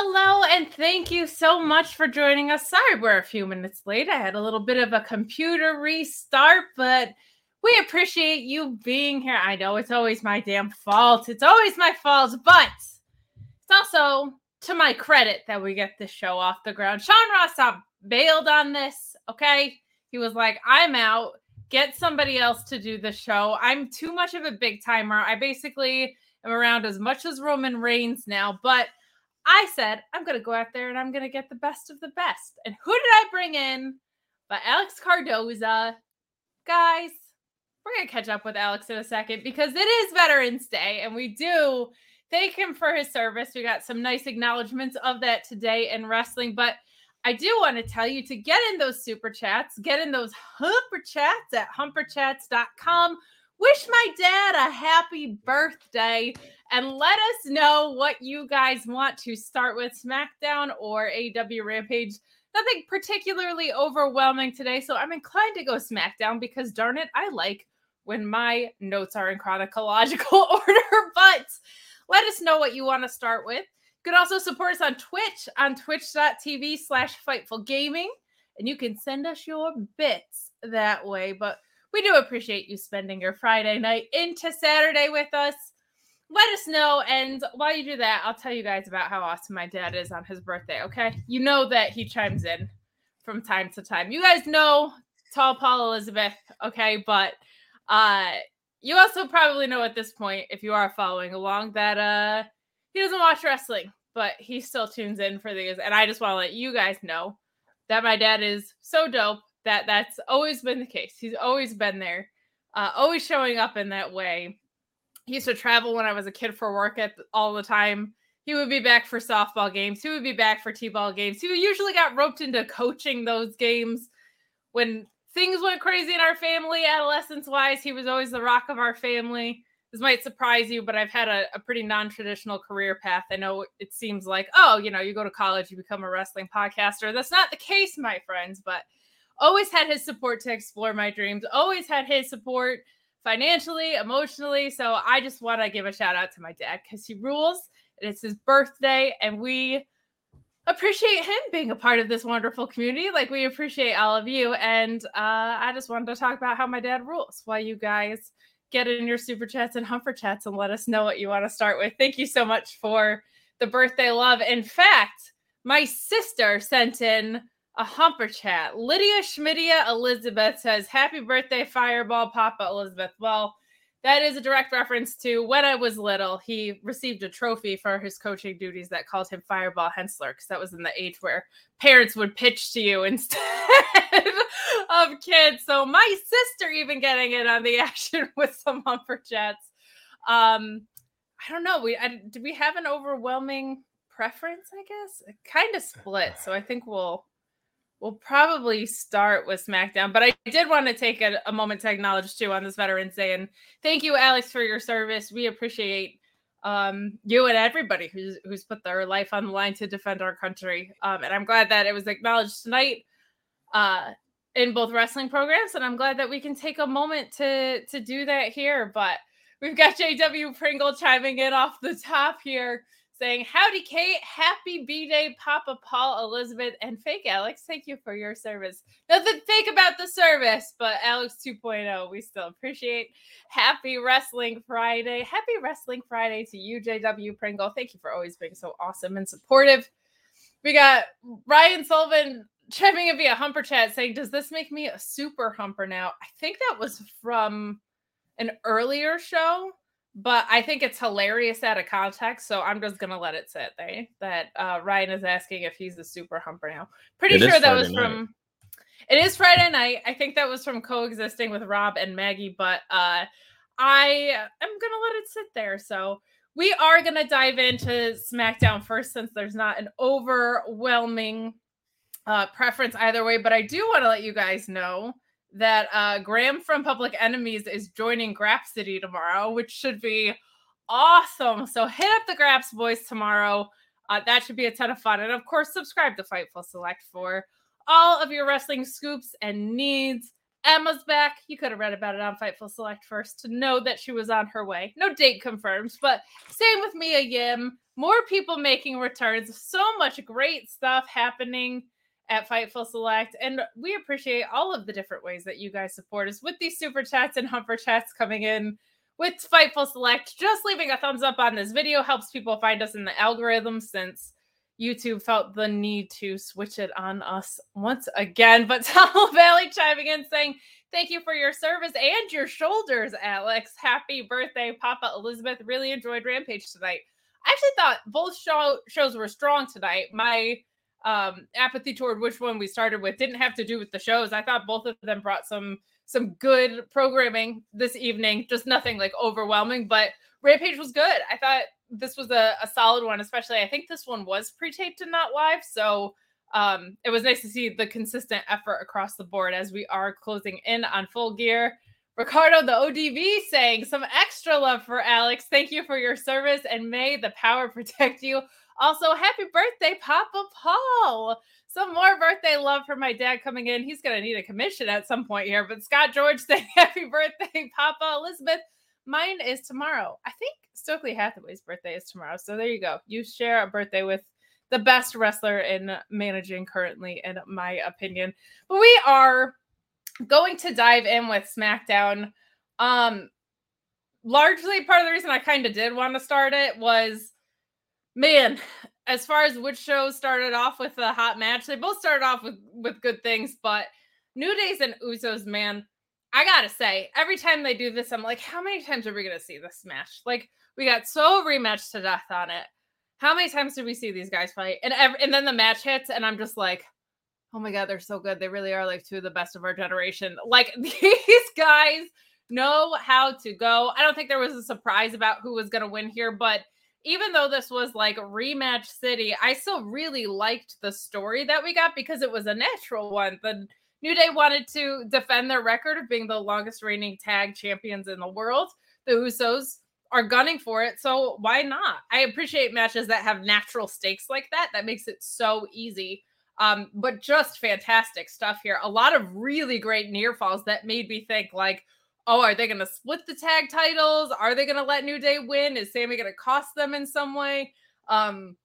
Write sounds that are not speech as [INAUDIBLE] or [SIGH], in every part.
Hello, and thank you so much for joining us. Sorry, we're a few minutes late. I had a little bit of a computer restart, but we appreciate you being here. I know it's always my damn fault. It's always my fault, but it's also to my credit that we get this show off the ground. Sean Ross bailed on this, okay? He was like, I'm out. Get somebody else to do the show. I'm too much of a big timer. I basically am around as much as Roman Reigns now, but I said, I'm going to go out there and I'm going to get the best of the best. And who did I bring in? But Alex Cardoza. Guys, we're going to catch up with Alex in a second because it is Veterans Day and we do thank him for his service. We got some nice acknowledgments of that today in wrestling, but I do want to tell you to get in those super chats, get in those humper chats at humperchats.com. Wish my dad a happy birthday and let us know what you guys want to start with SmackDown or AEW Rampage. Nothing particularly overwhelming today, so I'm inclined to go SmackDown because darn it, I like when my notes are in chronological [LAUGHS] order. But let us know what you want to start with. You can also support us on Twitch on twitch.tv slash fightful gaming. And you can send us your bits that way. But we do appreciate you spending your Friday night into Saturday with us. Let us know. And while you do that, I'll tell you guys about how awesome my dad is on his birthday. Okay. You know that he chimes in from time to time. You guys know Tall Paul Elizabeth. Okay. But uh, you also probably know at this point, if you are following along, that uh, he doesn't watch wrestling, but he still tunes in for these. And I just want to let you guys know that my dad is so dope that that's always been the case. He's always been there, uh, always showing up in that way. He used to travel when I was a kid for work at all the time. He would be back for softball games. He would be back for t-ball games. He usually got roped into coaching those games when things went crazy in our family, adolescence wise. He was always the rock of our family. This might surprise you, but I've had a, a pretty non traditional career path. I know it seems like, oh, you know, you go to college, you become a wrestling podcaster. That's not the case, my friends, but always had his support to explore my dreams, always had his support financially, emotionally. So I just want to give a shout out to my dad because he rules and it's his birthday and we appreciate him being a part of this wonderful community like we appreciate all of you and uh, i just wanted to talk about how my dad rules while you guys get in your super chats and humper chats and let us know what you want to start with thank you so much for the birthday love in fact my sister sent in a humper chat lydia schmidia elizabeth says happy birthday fireball papa elizabeth well that is a direct reference to when I was little. He received a trophy for his coaching duties that called him Fireball Hensler because that was in the age where parents would pitch to you [LAUGHS] instead of kids. So my sister even getting in on the [LAUGHS] action with some humper chats. Um, I don't know. We I, did we have an overwhelming preference? I guess kind of split. So I think we'll we'll probably start with SmackDown, but I did want to take a, a, moment to acknowledge too on this Veterans Day and thank you, Alex, for your service. We appreciate um, you and everybody who's who's put their life on the line to defend our country. Um, and I'm glad that it was acknowledged tonight uh, in both wrestling programs, and I'm glad that we can take a moment to to do that here. But we've got JW Pringle chiming in off the top here saying, Howdy, Kate. Happy B Day, Papa Paul, Elizabeth, and fake Alex. Thank you for your service. Nothing fake about the service, but Alex 2.0, we still appreciate. Happy Wrestling Friday. Happy Wrestling Friday to you, JW Pringle. Thank you for always being so awesome and supportive. We got Ryan Sullivan chiming in via Humper Chat saying, Does this make me a super humper now? I think that was from an earlier show but I think it's hilarious out of context, so I'm just gonna let it sit there. That uh, Ryan is asking if he's a super humper now. Pretty it sure that Friday was night. from. It is Friday night. I think that was from coexisting with Rob and Maggie, but uh, I am gonna let it sit there. So we are gonna dive into SmackDown first, since there's not an overwhelming uh, preference either way. But I do want to let you guys know that uh, Graham from Public Enemies is joining Grapsity tomorrow, which should be awesome. So hit up the Graps boys tomorrow. Uh, that should be a ton of fun. And of course, subscribe to Fightful Select for all of your wrestling scoops and needs. Emma's back. You could have read about it on Fightful Select first to know that she was on her way. No date confirmed, but same with Mia Yim. More people making returns. So much great stuff happening at Fightful Select. And we appreciate all of the different ways that you guys support us with these super chats and humper chats coming in with Fightful Select. Just leaving a thumbs up on this video helps people find us in the algorithm since YouTube felt the need to switch it on us once again. But [LAUGHS] Tunnel Valley chiming in saying, Thank you for your service and your shoulders, Alex. Happy birthday, Papa Elizabeth. Really enjoyed Rampage tonight. I actually thought both show- shows were strong tonight. My um, apathy toward which one we started with didn't have to do with the shows. I thought both of them brought some some good programming this evening, just nothing like overwhelming, but Rampage was good. I thought this was a, a solid one, especially I think this one was pre-taped and not live. So um, it was nice to see the consistent effort across the board as we are closing in on full gear. Ricardo, the ODV, saying some extra love for Alex. Thank you for your service and may the power [LAUGHS] protect you. Also, happy birthday, Papa Paul. Some more birthday love for my dad coming in. He's going to need a commission at some point here. But Scott George [LAUGHS] saying happy birthday, Papa Elizabeth. Mine is tomorrow. I think Stokely Hathaway's birthday is tomorrow. So there you go. You share a birthday with the best wrestler in managing currently, in my opinion. But we are going to dive in with SmackDown. Um, largely part of the reason I kind of did want to start it was man, as far as which shows started off with a hot match, they both started off with with good things, but New Days and Usos, man, I gotta say, every time they do this, I'm like, how many times are we gonna see this match? Like, we got so rematched to death on it. How many times did we see these guys fight? And every, and then the match hits, and I'm just like, oh my god, they're so good. They really are like two of the best of our generation. Like [LAUGHS] these guys know how to go. I don't think there was a surprise about who was gonna win here, but even though this was like rematch city, I still really liked the story that we got because it was a natural one. The New Day wanted to defend their record of being the longest reigning tag champions in the world. The Usos are gunning for it, so why not? I appreciate matches that have natural stakes like that. That makes it so easy. Um, but just fantastic stuff here. A lot of really great near falls that made me think like, oh, are they going to split the tag titles? Are they going to let New Day win? Is Sami going to cost them in some way? Um,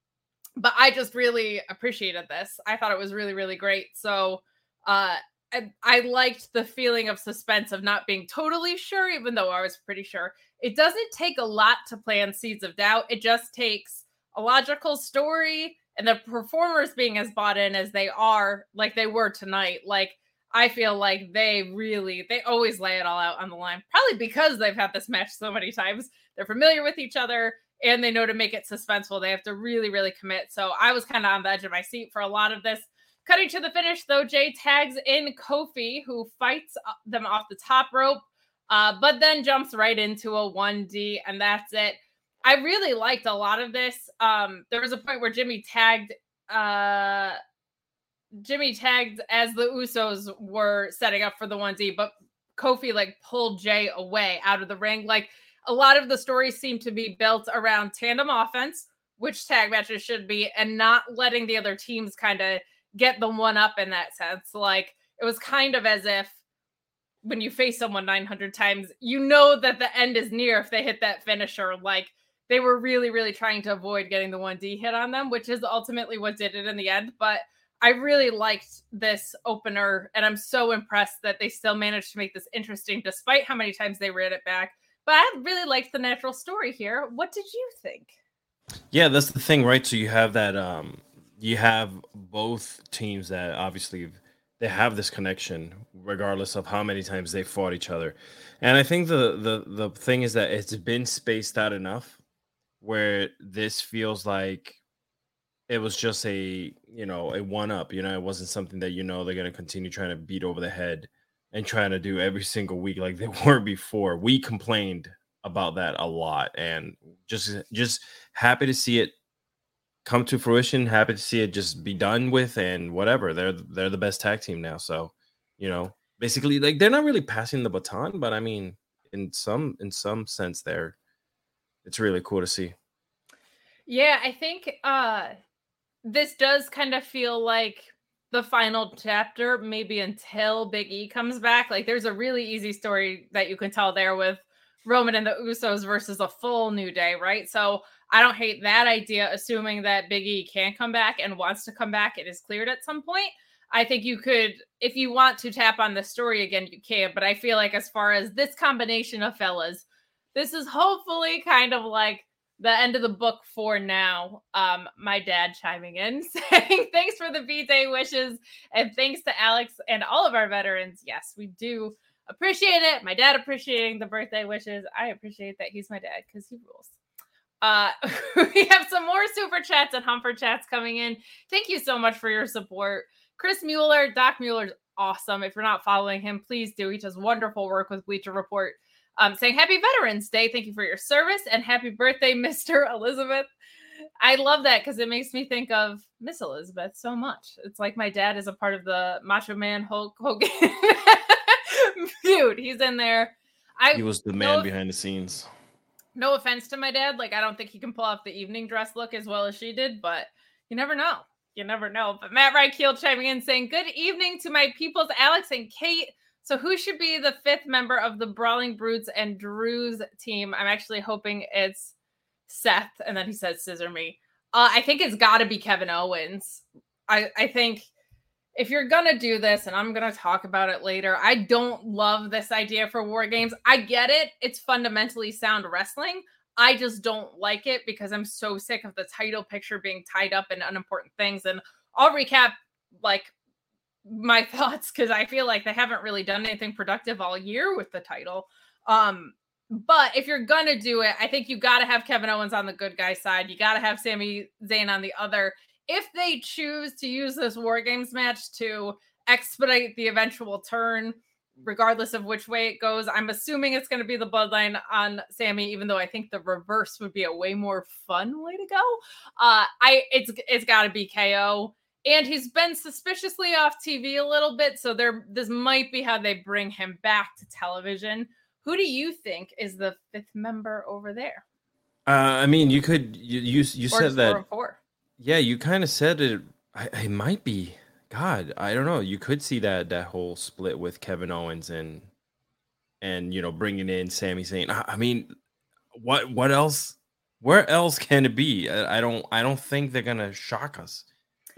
but I just really appreciated this. I thought it was really, really great. So, uh, I, I liked the feeling of suspense of not being totally sure, even though I was pretty sure. It doesn't take a lot to plan Seeds of Doubt. It just takes a logical story and the performers being as bought in as they are, like they were tonight. Like I feel like they really they always lay it all out on the line. Probably because they've had this match so many times. They're familiar with each other and they know to make it suspenseful. They have to really, really commit. So I was kind of on the edge of my seat for a lot of this. Cutting to the finish, though, Jay tags in Kofi, who fights uh, them off the top rope, uh, but then jumps right into a 1D, and that's it. I really liked a lot of this. Um, there was a point where Jimmy tagged uh Jimmy tagged as the Usos were setting up for the 1D, but Kofi like pulled Jay away out of the ring. Like a lot of the stories seem to be built around tandem offense, which tag matches should be, and not letting the other teams kind of get the one up in that sense. Like it was kind of as if when you face someone 900 times, you know that the end is near if they hit that finisher. Like they were really, really trying to avoid getting the 1D hit on them, which is ultimately what did it in the end. But I really liked this opener, and I'm so impressed that they still managed to make this interesting despite how many times they ran it back. But I really liked the natural story here. What did you think? Yeah, that's the thing, right? So you have that um you have both teams that obviously they have this connection regardless of how many times they fought each other. And I think the the the thing is that it's been spaced out enough where this feels like it was just a you know a one up you know it wasn't something that you know they're going to continue trying to beat over the head and trying to do every single week like they [LAUGHS] were before. We complained about that a lot and just just happy to see it come to fruition happy to see it just be done with and whatever. They're they're the best tag team now so you know basically like they're not really passing the baton but i mean in some in some sense they're it's really cool to see. Yeah i think uh this does kind of feel like the final chapter, maybe until Big E comes back. Like there's a really easy story that you can tell there with Roman and the Usos versus a full New Day, right? So I don't hate that idea, assuming that Big E can come back and wants to come back. It is cleared at some point. I think you could, if you want to tap on the story again, you can. But I feel like as far as this combination of fellas, this is hopefully kind of like the end of the book for now. Um, my dad chiming in [LAUGHS] saying thanks for the B Day wishes and thanks to Alex and all of our veterans. Yes, we do appreciate it. My dad appreciating the birthday wishes. I appreciate that he's my dad because he rules. Uh, [LAUGHS] we have some more super chats and humper chats coming in. Thank you so much for your support. Chris Mueller, Doc Mueller's awesome. If you're not following him, please do. He does wonderful work with Bleacher Report um, saying Happy Veterans Day. Thank you for your service and happy birthday, [LAUGHS] Mr. Elizabeth. I love that because it makes me think of Miss Elizabeth so much. It's like my dad is a part of the Macho Man Hulk Hogan [LAUGHS] feud. He's in there. I, he was the man no, behind the scenes. No offense to my dad. Like, I don't think he can pull off the evening dress look as well as she did, but you never know. You never know. But Matt Reichel chiming in saying, Good evening to my peoples, Alex and Kate. So who should be the fifth member of the Brawling Brutes and Drew's team? I'm actually hoping it's Seth, and then he says scissor me. Uh, I think it's got to be Kevin Owens. I I think if you're gonna do this, and I'm gonna talk about it later, I don't love this idea for war games. I get it; it's fundamentally sound wrestling. I just don't like it because I'm so sick of the title picture being tied up in unimportant things. And I'll recap like my [LAUGHS] thoughts because I feel like they haven't really done anything productive all year with the title. Um, but if you're gonna do it, I think you got to have Kevin Owens on the good guy side. You got to have Sami Zayn on the other. If they choose to use this War Games match to expedite the eventual turn, regardless of which way it goes, I'm assuming it's to be the Bloodline on Sami, Even though I think the reverse would be a way more fun way to go. Uh, I it's it's got to be KO and he's been suspiciously off TV a little bit, so there this might be how they bring him back to television. Who do you think is the fifth member over there? Uh, I mean, you could you you, you said that. Four yeah, you kind of said it. I, it might be. God, I don't know. You could see that that whole split with Kevin Owens and and you know bringing in Sami Zayn. I, I mean, what what else? Where else can it be? I, I don't I don't think they're gonna shock us.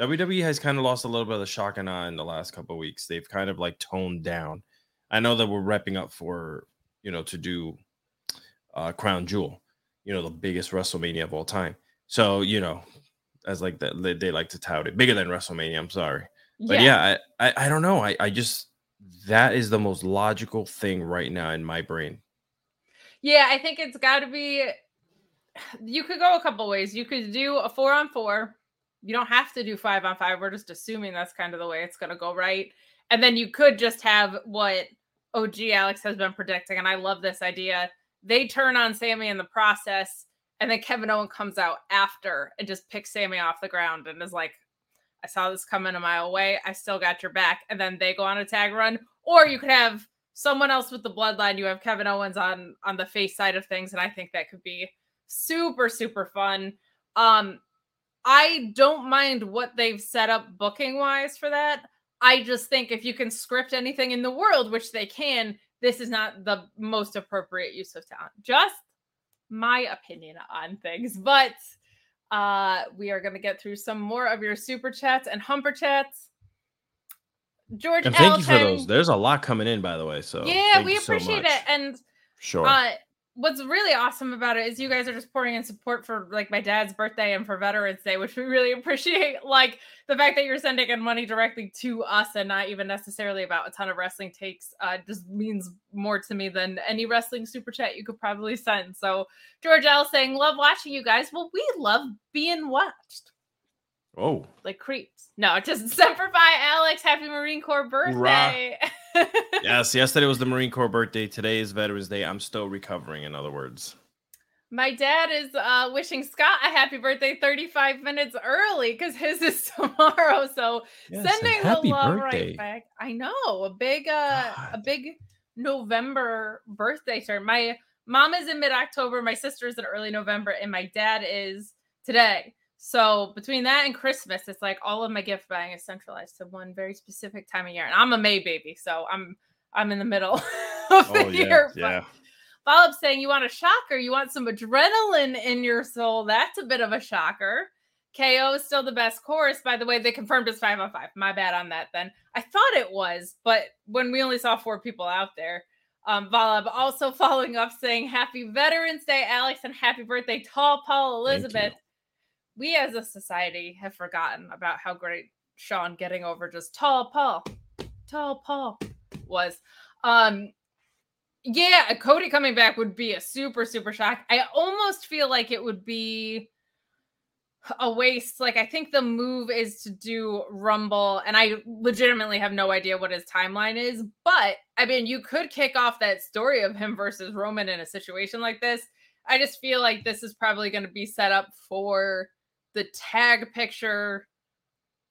WWE has kind of lost a little bit of the shock and awe in the last couple weeks. They've kind of like toned down. I know that we're repping up for you know to do uh Crown Jewel, you know, the biggest WrestleMania of all time. So you know, as like that they, they like to tout it bigger than WrestleMania. I'm sorry, but yeah, yeah I, I I don't know. I I just that is the most logical thing right now in my brain. Yeah, I think it's got to be. [SIGHS] You could go a couple ways. You could do a four on four you don't have to do five on five. We're just assuming that's kind of the way it's going to go, right? And then you could just have what OG Alex has been predicting. And I love this idea. They turn on Sami in the process, and then Kevin Owen comes out after and just picks Sami off the ground and is like, I saw this coming a mile away. I still got your back. And then they go on a tag run. Or you could have someone else with the bloodline. You have Kevin Owens on on the face side of things, and I think that could be super super fun. Um, I don't mind what they've set up booking wise for that. I just think if you can script anything in the world, which they can, this is not the most appropriate use of talent. Just my opinion on things, but uh we are going to get through some more of your super chats and humper chats. George, and thank you for those. There's a lot coming in, by the way. So yeah, we appreciate so it. And sure, uh, what's really awesome about it is you guys are just pouring in support for like my dad's birthday and for Veterans Day, which we really [LAUGHS] appreciate. Like the fact that you're sending in money directly to us and not even necessarily about a ton of wrestling takes uh, just means more to me than any wrestling super chat you could probably send. So George L saying, "Love watching you guys." Well, we love being watched. Oh, like creeps. No, just [LAUGHS] Semper Fi, Alex. Happy Marine Corps birthday. [LAUGHS] yes, yesterday was the Marine Corps birthday. Today is Veterans Day. I'm still recovering, in other words. My dad is uh, wishing Scott a happy birthday 35 minutes early because his is [LAUGHS] tomorrow. So yes, sending the love birthday. right back. I know a big, uh, God. a big November birthday turn. My mom is in mid October. My sister is in early November, and my dad is today. So between that and Christmas, it's like all of my gift buying is centralized to one very specific time of year. And I'm a May baby, so I'm I'm in the middle [LAUGHS] of oh, the yeah, year. Yeah. Follow up saying you want a shocker, you want some adrenaline in your soul. That's a bit of a shocker. KO is still the best course. By the way, they confirmed it's five on five. My bad on that then. I thought it was, but when we only saw four people out there. Um, Valab also [LAUGHS] following up saying happy Veterans Day, Alex, and happy birthday, tall Paul Elizabeth we as a society have forgotten about how great Sean getting over just tall Paul, tall Paul was. Um, yeah, Cody coming back would be a super, super shock. I almost feel like it would be a waste. Like, I think the move is to do Rumble, and I legitimately have no idea what his timeline is. But I mean, you could kick off that story of him versus Roman in a situation like this. I just feel like this is probably going to be set up for the tag picture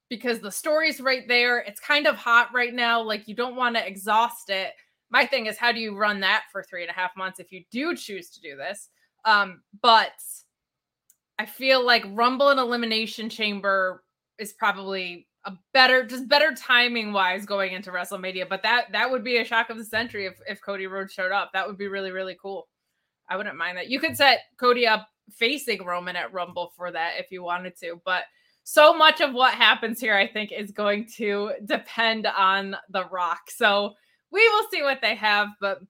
because the story's right there. It's kind of hot right now. Like you don't want to exhaust it. My thing is, how do you run that for three and a half months if you do choose to do this? Um, but I feel like Rumble and Elimination Chamber is probably a better, just better timing wise going into WrestleMania. But that that would be a shock of the century if if Cody Rhodes showed up. That would be really really cool. I wouldn't mind that. You could set Cody up facing Roman at Rumble for that if you wanted to. But so much of what happens here, I think, is going to depend on The Rock. So we will see what they have. But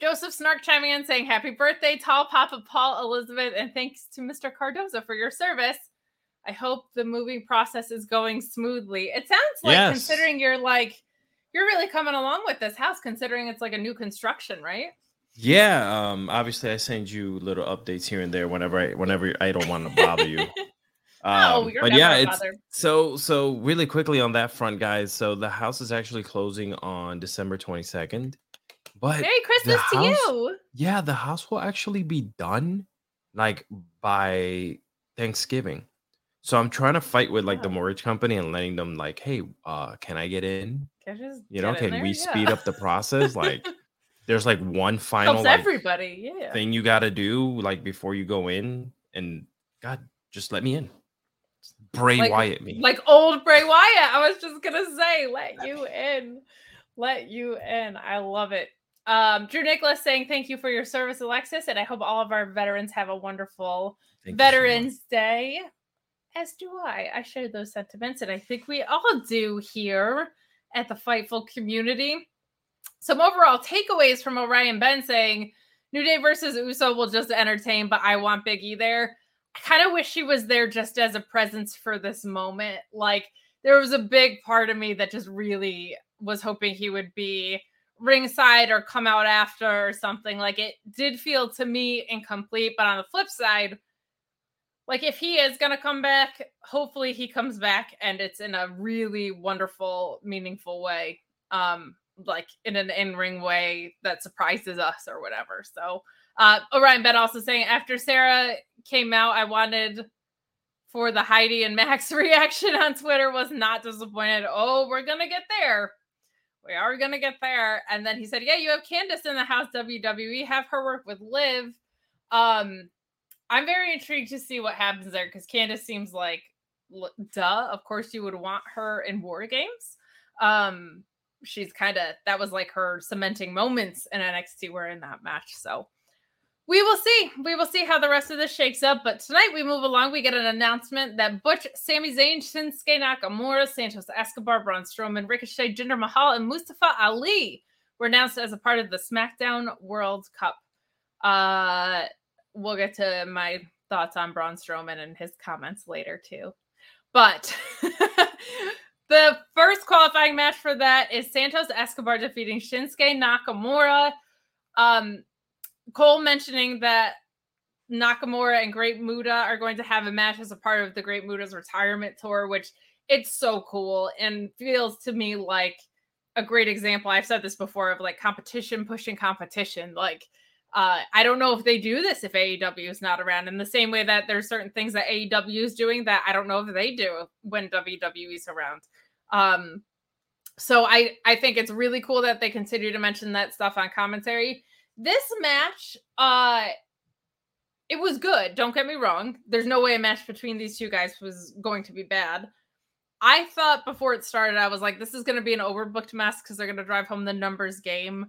Joseph Snark chiming in saying, Happy birthday, tall Papa Paul Elizabeth, and thanks to Mr. Cardoza for your service. I hope the moving process is going smoothly. It sounds like, yes. considering you're like, you're really coming along with this house, considering it's like a new construction, right? Yeah, um, obviously I send you little updates here and there whenever I whenever I don't want to bother you. [LAUGHS] Um, oh, but yeah, it's so so really quickly on that front, guys. So the house is actually closing on December 22nd. But Merry Christmas house, to you. Yeah, the house will actually be done like by Thanksgiving. So I'm trying to fight with like the mortgage company and letting them like, hey, uh, can I get in? Can you know, can we yeah. speed up the process? Like there's like one final like, everybody yeah. thing you got to do like before you go in and god just let me in. Bray like, wyatt me. like old bray wyatt i was just gonna say let you in. let you in. I love it. Um drew nicholas saying thank you for your service alexis and i hope all of our veterans have a wonderful thank veterans so day. As do i. I share those sentiments and i think we all do here at the fightful community some overall takeaways from Orion Ben saying New Day versus Uso will just entertain, but I want Big E there. I kind of wish she was there just as a presence for this moment. Like there was a big part of me that just really was hoping he would be ringside or come out after or something. Like it did feel to me incomplete, but on the flip side, like if he is going to come back, hopefully he comes back and it's in a really wonderful, meaningful way. Um like in an in-ring way that surprises us or whatever. So uh Orion Ben also saying after Sarah came out, I wanted for the Heidi and Max [LAUGHS] reaction on Twitter was not disappointed. Oh, we're gonna get there. we are gonna get there. And then he said, Yeah, you have Candice in the house WWE, have her work with Liv. Um, I'm very intrigued to see what happens there because Candice seems like duh. Of course, you would want her in war games. Um, she's kind of that was like her cementing moments in NXT were in that match. So we will see. We will see how the rest of this shakes up. But tonight we move along. We get an announcement that Butch, Sami Zayn, Shinsuke Nakamura, Santos Escobar, Braun Strowman, Ricochet, Jinder Mahal, and Mustafa Ali were announced as a part of the SmackDown World Cup. Uh, we'll get to my thoughts on Braun Strowman and his comments later too. But [LAUGHS] the first qualifying match for that is Santos Escobar defeating Shinsuke Nakamura. Um, Cole mentioning that Nakamura and Great Muta are going to have a match as a part of the Great Muta's retirement tour, which it's so cool and feels to me like a great example. I've said this before of like competition pushing competition. Like, uh, I don't know if they do this if AEW is not around in the same way that there's certain things that AEW is doing that I don't know if they do when WWE is around. Um, so I I think it's really cool that they continue to mention that stuff on commentary. This match, uh, it was good. Don't get me wrong. There's no way a match between these two guys was going to be bad. I thought before it started, I was like, this is going to be an overbooked mess because they're going to drive home the numbers game.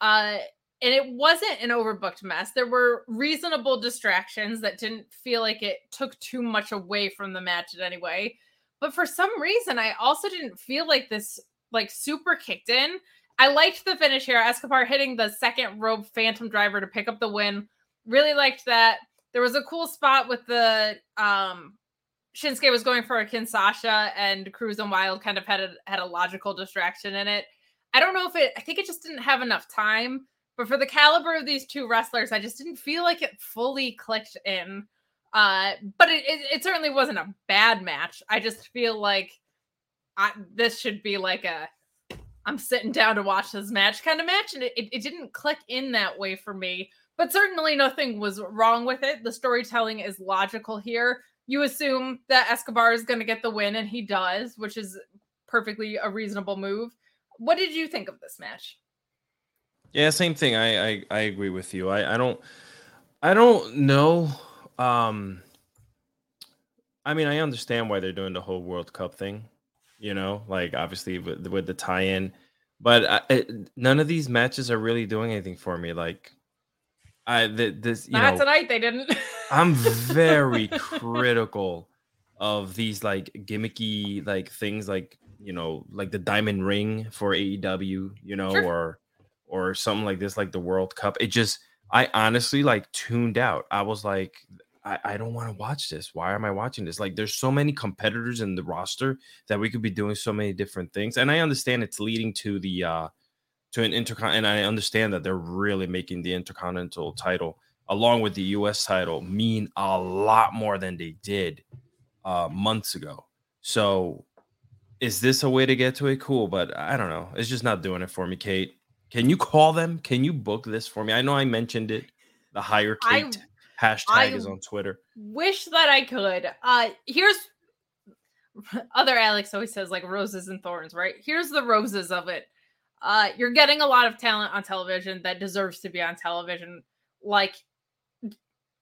Uh, and it wasn't an overbooked mess. There were reasonable distractions that didn't feel like it took too much away from the match in any way. But for some reason, I also didn't feel like this like super kicked in. I liked the finish here. Escobar hitting the second rope phantom driver to pick up the win. Really liked that. There was a cool spot with the um Shinsuke was going for a Kinshasa and Cruz and Wilde kind of had a had a logical distraction in it. I don't know if it I think it just didn't have enough time but for the caliber of these two wrestlers, I just didn't feel like it fully clicked in. Uh, but it, it, it certainly wasn't a bad match. I just feel like I, this should be like a I'm sitting down to watch this match kind of match, and it, it, didn't click in that way for me. But certainly nothing was wrong with it. The storytelling is logical here. You assume that Escobar is going to get the win, and he does, which is perfectly a reasonable move. What did you think of this match? Yeah, same thing. I I, I agree with you. I, I don't I don't know. Um I mean, I understand why they're doing the whole World Cup thing. You know, like obviously with, with the tie-in, but I, it, none of these matches are really doing anything for me. Like, I the, this you Not know tonight they didn't. [LAUGHS] I'm very critical of these like gimmicky like things like you know like the diamond ring for AEW, you know, sure. or or something like this, like the World Cup. It just, I honestly like tuned out. I was like, I, I don't want to watch this. Why am I watching this? Like, there's so many competitors in the roster that we could be doing so many different things. And I understand it's leading to the, uh, to an intercon, and I understand that they're really making the intercontinental title along with the U.S. title mean a lot more than they did uh, months ago. So, is this a way to get to it? Cool, but I don't know. It's just not doing it for me, Kate. Can you call them? Can you book this for me? I know I mentioned it. The higher Kate I, hashtag I is on Twitter. Wish that I could. Uh here's other Alex always says like roses and thorns, right? Here's the roses of it. Uh you're getting a lot of talent on television that deserves to be on television. Like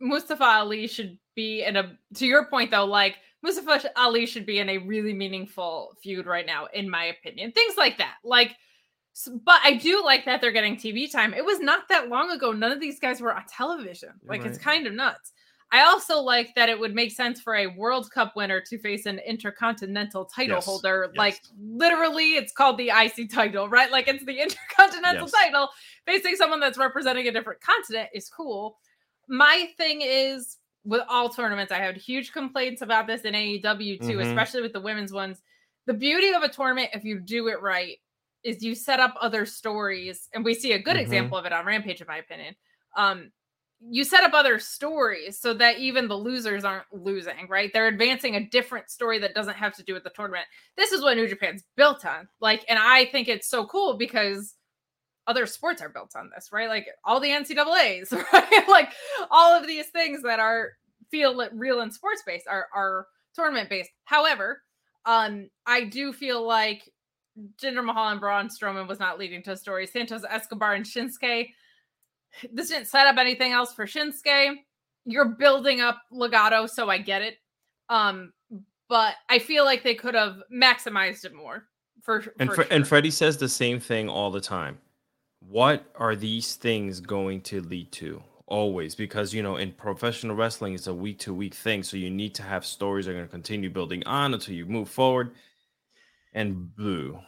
Mustafa Ali should be in a to your point though, like Mustafa Ali should be in a really meaningful feud right now, in my opinion. Things like that. Like but I do like that they're getting TV time. It was not that long ago. None of these guys were on television. Like right. it's kind of nuts. I also like that it would make sense for a World Cup winner to face an intercontinental title yes. holder. Yes. Like literally, it's called the IC title, right? Like it's the [LAUGHS] intercontinental yes. title. Facing someone that's representing a different continent is cool. My thing is with all tournaments, I had huge complaints about this in AEW too, mm-hmm. especially with the women's ones. The beauty of a tournament, if you do it right, is you set up other stories, and we see a good mm-hmm. example of it on Rampage, in my opinion. Um, you set up other stories so that even the losers aren't losing, right? They're advancing a different story that doesn't have to do with the tournament. This is what New Japan's built on. Like, and I think it's so cool because other sports are built on this, right? Like all the NCAA's, [LAUGHS] right? like all of these things that are feel real in sports based are are tournament based. However, um, I do feel like Jinder Mahal and Braun Strowman was not leading to a story. Santos Escobar and Shinsuke. This didn't set up anything else for Shinsuke. You're building up Legado, so I get it. Um, but I feel like they could have maximized it more. For, and for sure. and Freddie says the same thing all the time. What are these things going to lead to? Always, because you know, in professional wrestling, it's a week to week thing. So you need to have stories that are going to continue building on until you move forward. And boo.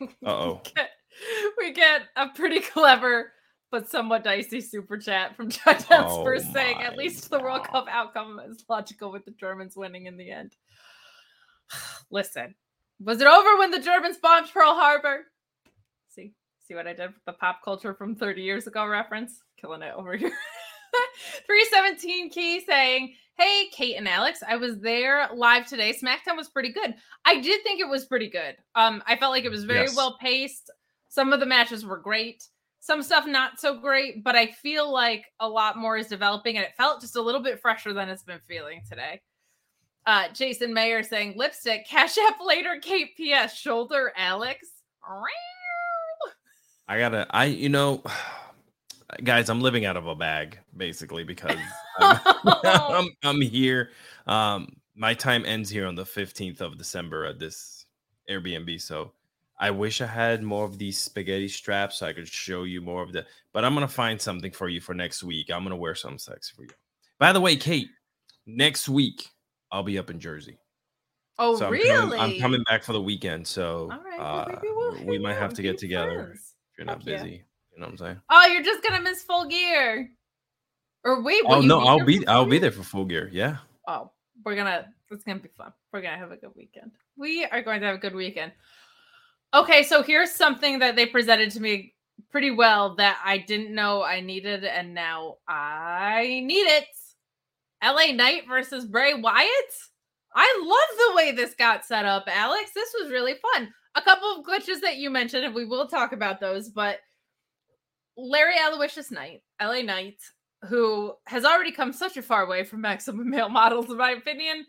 Uh oh. [LAUGHS] we get a pretty clever but somewhat dicey super chat from [LAUGHS] Judge Oh saying at least the World Cup outcome is logical with the Germans winning in the end. [SIGHS] Listen, was it over when the Germans bombed Pearl Harbor? See, see what I did with the pop culture from 30 years ago reference? Killing it over here. [LAUGHS] 317 Key saying, Hey, Kate and Alex, I was there live today. SmackDown was pretty good. I did think it was pretty good. Um, I felt like it was very Yes. well paced. Some of the matches were great, some stuff not so great, but I feel like a lot more is developing and it felt just a little bit fresher than it's been feeling today. Uh, Jason Mayer saying lipstick, cash app later, Kate PS, shoulder, Alex. I gotta, I, you know, guys, I'm living out of a bag basically because [LAUGHS] I'm, [LAUGHS] I'm, I'm here. Um, my time ends here on the 15th of December at this Airbnb. So I wish I had more of these spaghetti straps so I could show you more of the, but I'm gonna find something for you for next week. I'm gonna wear some sex for you. By the way, Kate, next week I'll be up in Jersey. Oh, so I'm really? coming, I'm coming back for the weekend. So right, well, uh, we might have to get together friends. if you're not Heck yeah. You know what I'm saying? Oh, you're just gonna miss full gear. Or wait, oh, will Oh no, I'll be I'll be there for full gear. Yeah. Oh, we're gonna. It's gonna be fun. We're gonna have a good weekend. We are going to have a good weekend. Okay, so here's something that they presented to me pretty well that I didn't know I needed, and now I need it. LA Knight versus Bray Wyatt. I love the way this got set up, Alex. This was really fun. A couple of glitches that you mentioned, and we will talk about those, but Larry Aloysius Knight, LA Knight, who has already come such a far way from maximum [LAUGHS] male models, in my opinion,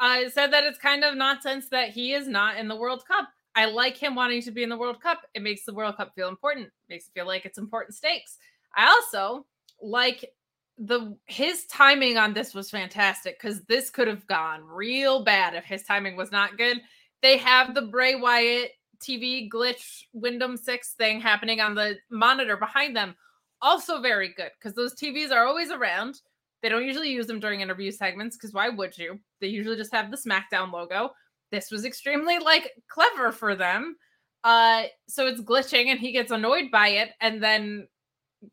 uh, said that it's kind of nonsense that he is not in the World Cup. I like him wanting to be in the World Cup. It makes the World Cup feel important. makes it feel like it's important stakes. I also like the his timing on this was fantastic because this could have gone real bad if his timing was not good. They have the Bray Wyatt TV glitch Wyndham Six thing happening on the monitor behind them. Also very good because those TVs are always around. They don't usually use them during interview segments because why would you? They usually just have the SmackDown logo. This was extremely like clever for them. Uh, so it's glitching and he gets annoyed by it, and then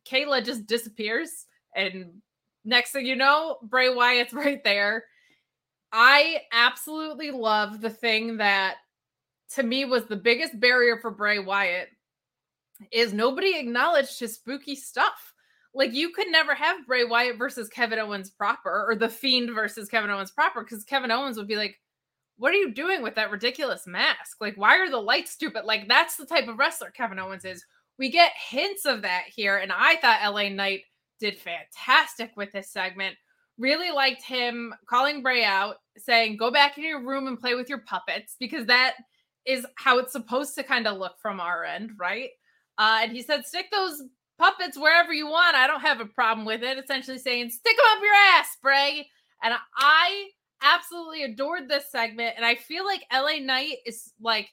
Kayla just disappears. And next thing you know, Bray Wyatt's [LAUGHS] right there. I absolutely love the thing that to me was the biggest barrier for Bray Wyatt is nobody acknowledged his spooky stuff. Like you could never have Bray Wyatt versus Kevin Owens proper or the Fiend versus Kevin Owens proper because Kevin Owens would be like, "What are you doing with that ridiculous mask? Like, why are the lights stupid?" Like that's the type of wrestler Kevin Owens is. We get hints of that here, and I thought LA Knight did fantastic with this segment. Really liked him calling Bray out, saying, "Go back in your room and play with your puppets," because that is how it's supposed to kind of look from our end, right? Uh, and he said, stick those puppets wherever you want. I don't have a problem with it. Essentially saying, stick them up your ass, Bray. And I absolutely adored this segment. And I feel like LA Knight is like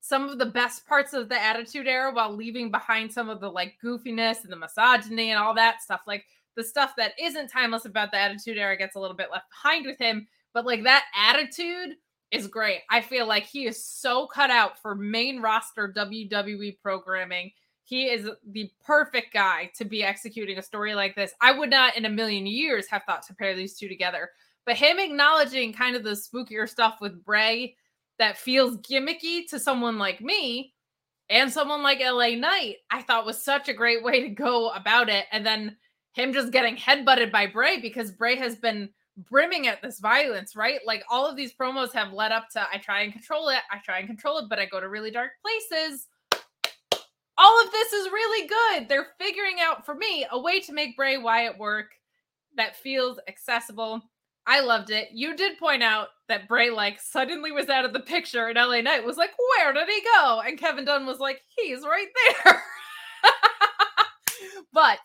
some of the best parts of the Attitude Era while leaving behind some of the like goofiness and the misogyny and all that stuff. Like the stuff that isn't timeless about the Attitude Era gets a little bit left behind with him. But like that attitude is great. I feel like he is so cut out for main roster WWE programming. He is the perfect guy to be executing a story like this. I would not in a million years have thought to pair these two together. But him acknowledging kind of the spookier stuff with Bray that feels gimmicky to someone like me and someone like LA Knight, I thought was such a great way to go about it. And then him just getting headbutted by Bray because Bray has been brimming at this violence, right? Like all of these promos have led up to I try and control it, I try and control it, but I go to really dark places. All of this is really good. They're figuring out for me a way to make Bray Wyatt work that feels accessible. I loved it. You did point out that Bray like suddenly was out of the picture, and LA Knight was like, "Where did he go?" And Kevin Dunn was like, "He's right there." [LAUGHS] but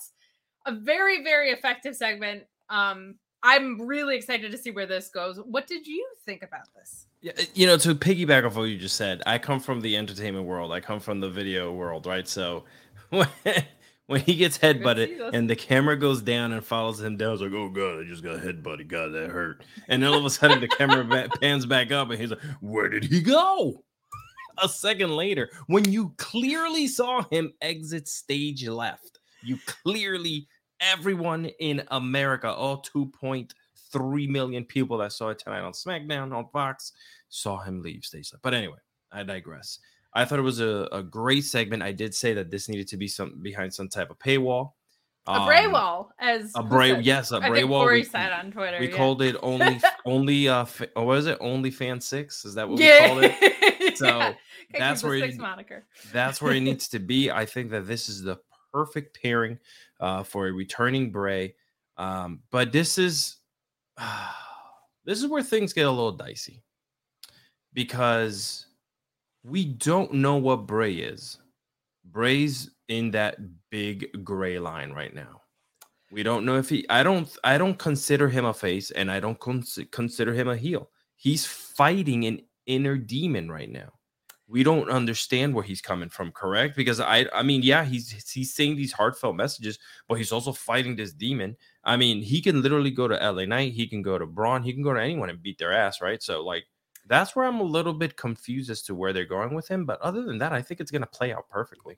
a very very effective segment. Um, I'm really excited to see where this goes. What did you think about this? Yeah, uh, you know, to piggyback off what you just said, I come from the entertainment world. I come from the video world, right? So [LAUGHS] when, when he gets headbutted and the camera goes down and follows him down, it's like, oh god, I just got headbutted. God, that hurt. And then all of a sudden the camera [LAUGHS] pans back up and he's like, where did he go? A second later, when you clearly saw him exit stage left, you clearly everyone in America, all 2.3 million people that saw it tonight on SmackDown on Fox, saw him leave stage left. But anyway, I digress. I thought it was a, a great segment. I did say that this needed to be some behind some type of paywall. A Bray um, wall, as a Bray, said? yes, a Bray wall. we, said on Twitter. We yeah. called it [LAUGHS] only, only, uh, fa- what was it? Only fan six? Is that what yeah. we called it? [LAUGHS] So yeah. that's where it, moniker. that's where it needs [LAUGHS] to be. I think that this is the perfect pairing uh, for a returning Bray. Um, but this is uh, [SIGHS] this is where things get a little dicey because we don't know what Bray is. Bray's in that big gray line right now. We don't know if he. I don't. I don't consider him a face, and I don't cons- consider him a heel. He's fighting an inner demon right now we don't understand where he's coming from correct? Because i i mean yeah he's he's saying these heartfelt messages but he's also fighting this demon. I mean he can literally go to la knight he can go to braun he can go to anyone and beat their ass right? So like that's where i'm a little bit confused as to where they're going with him but other than that i think it's going to play out perfectly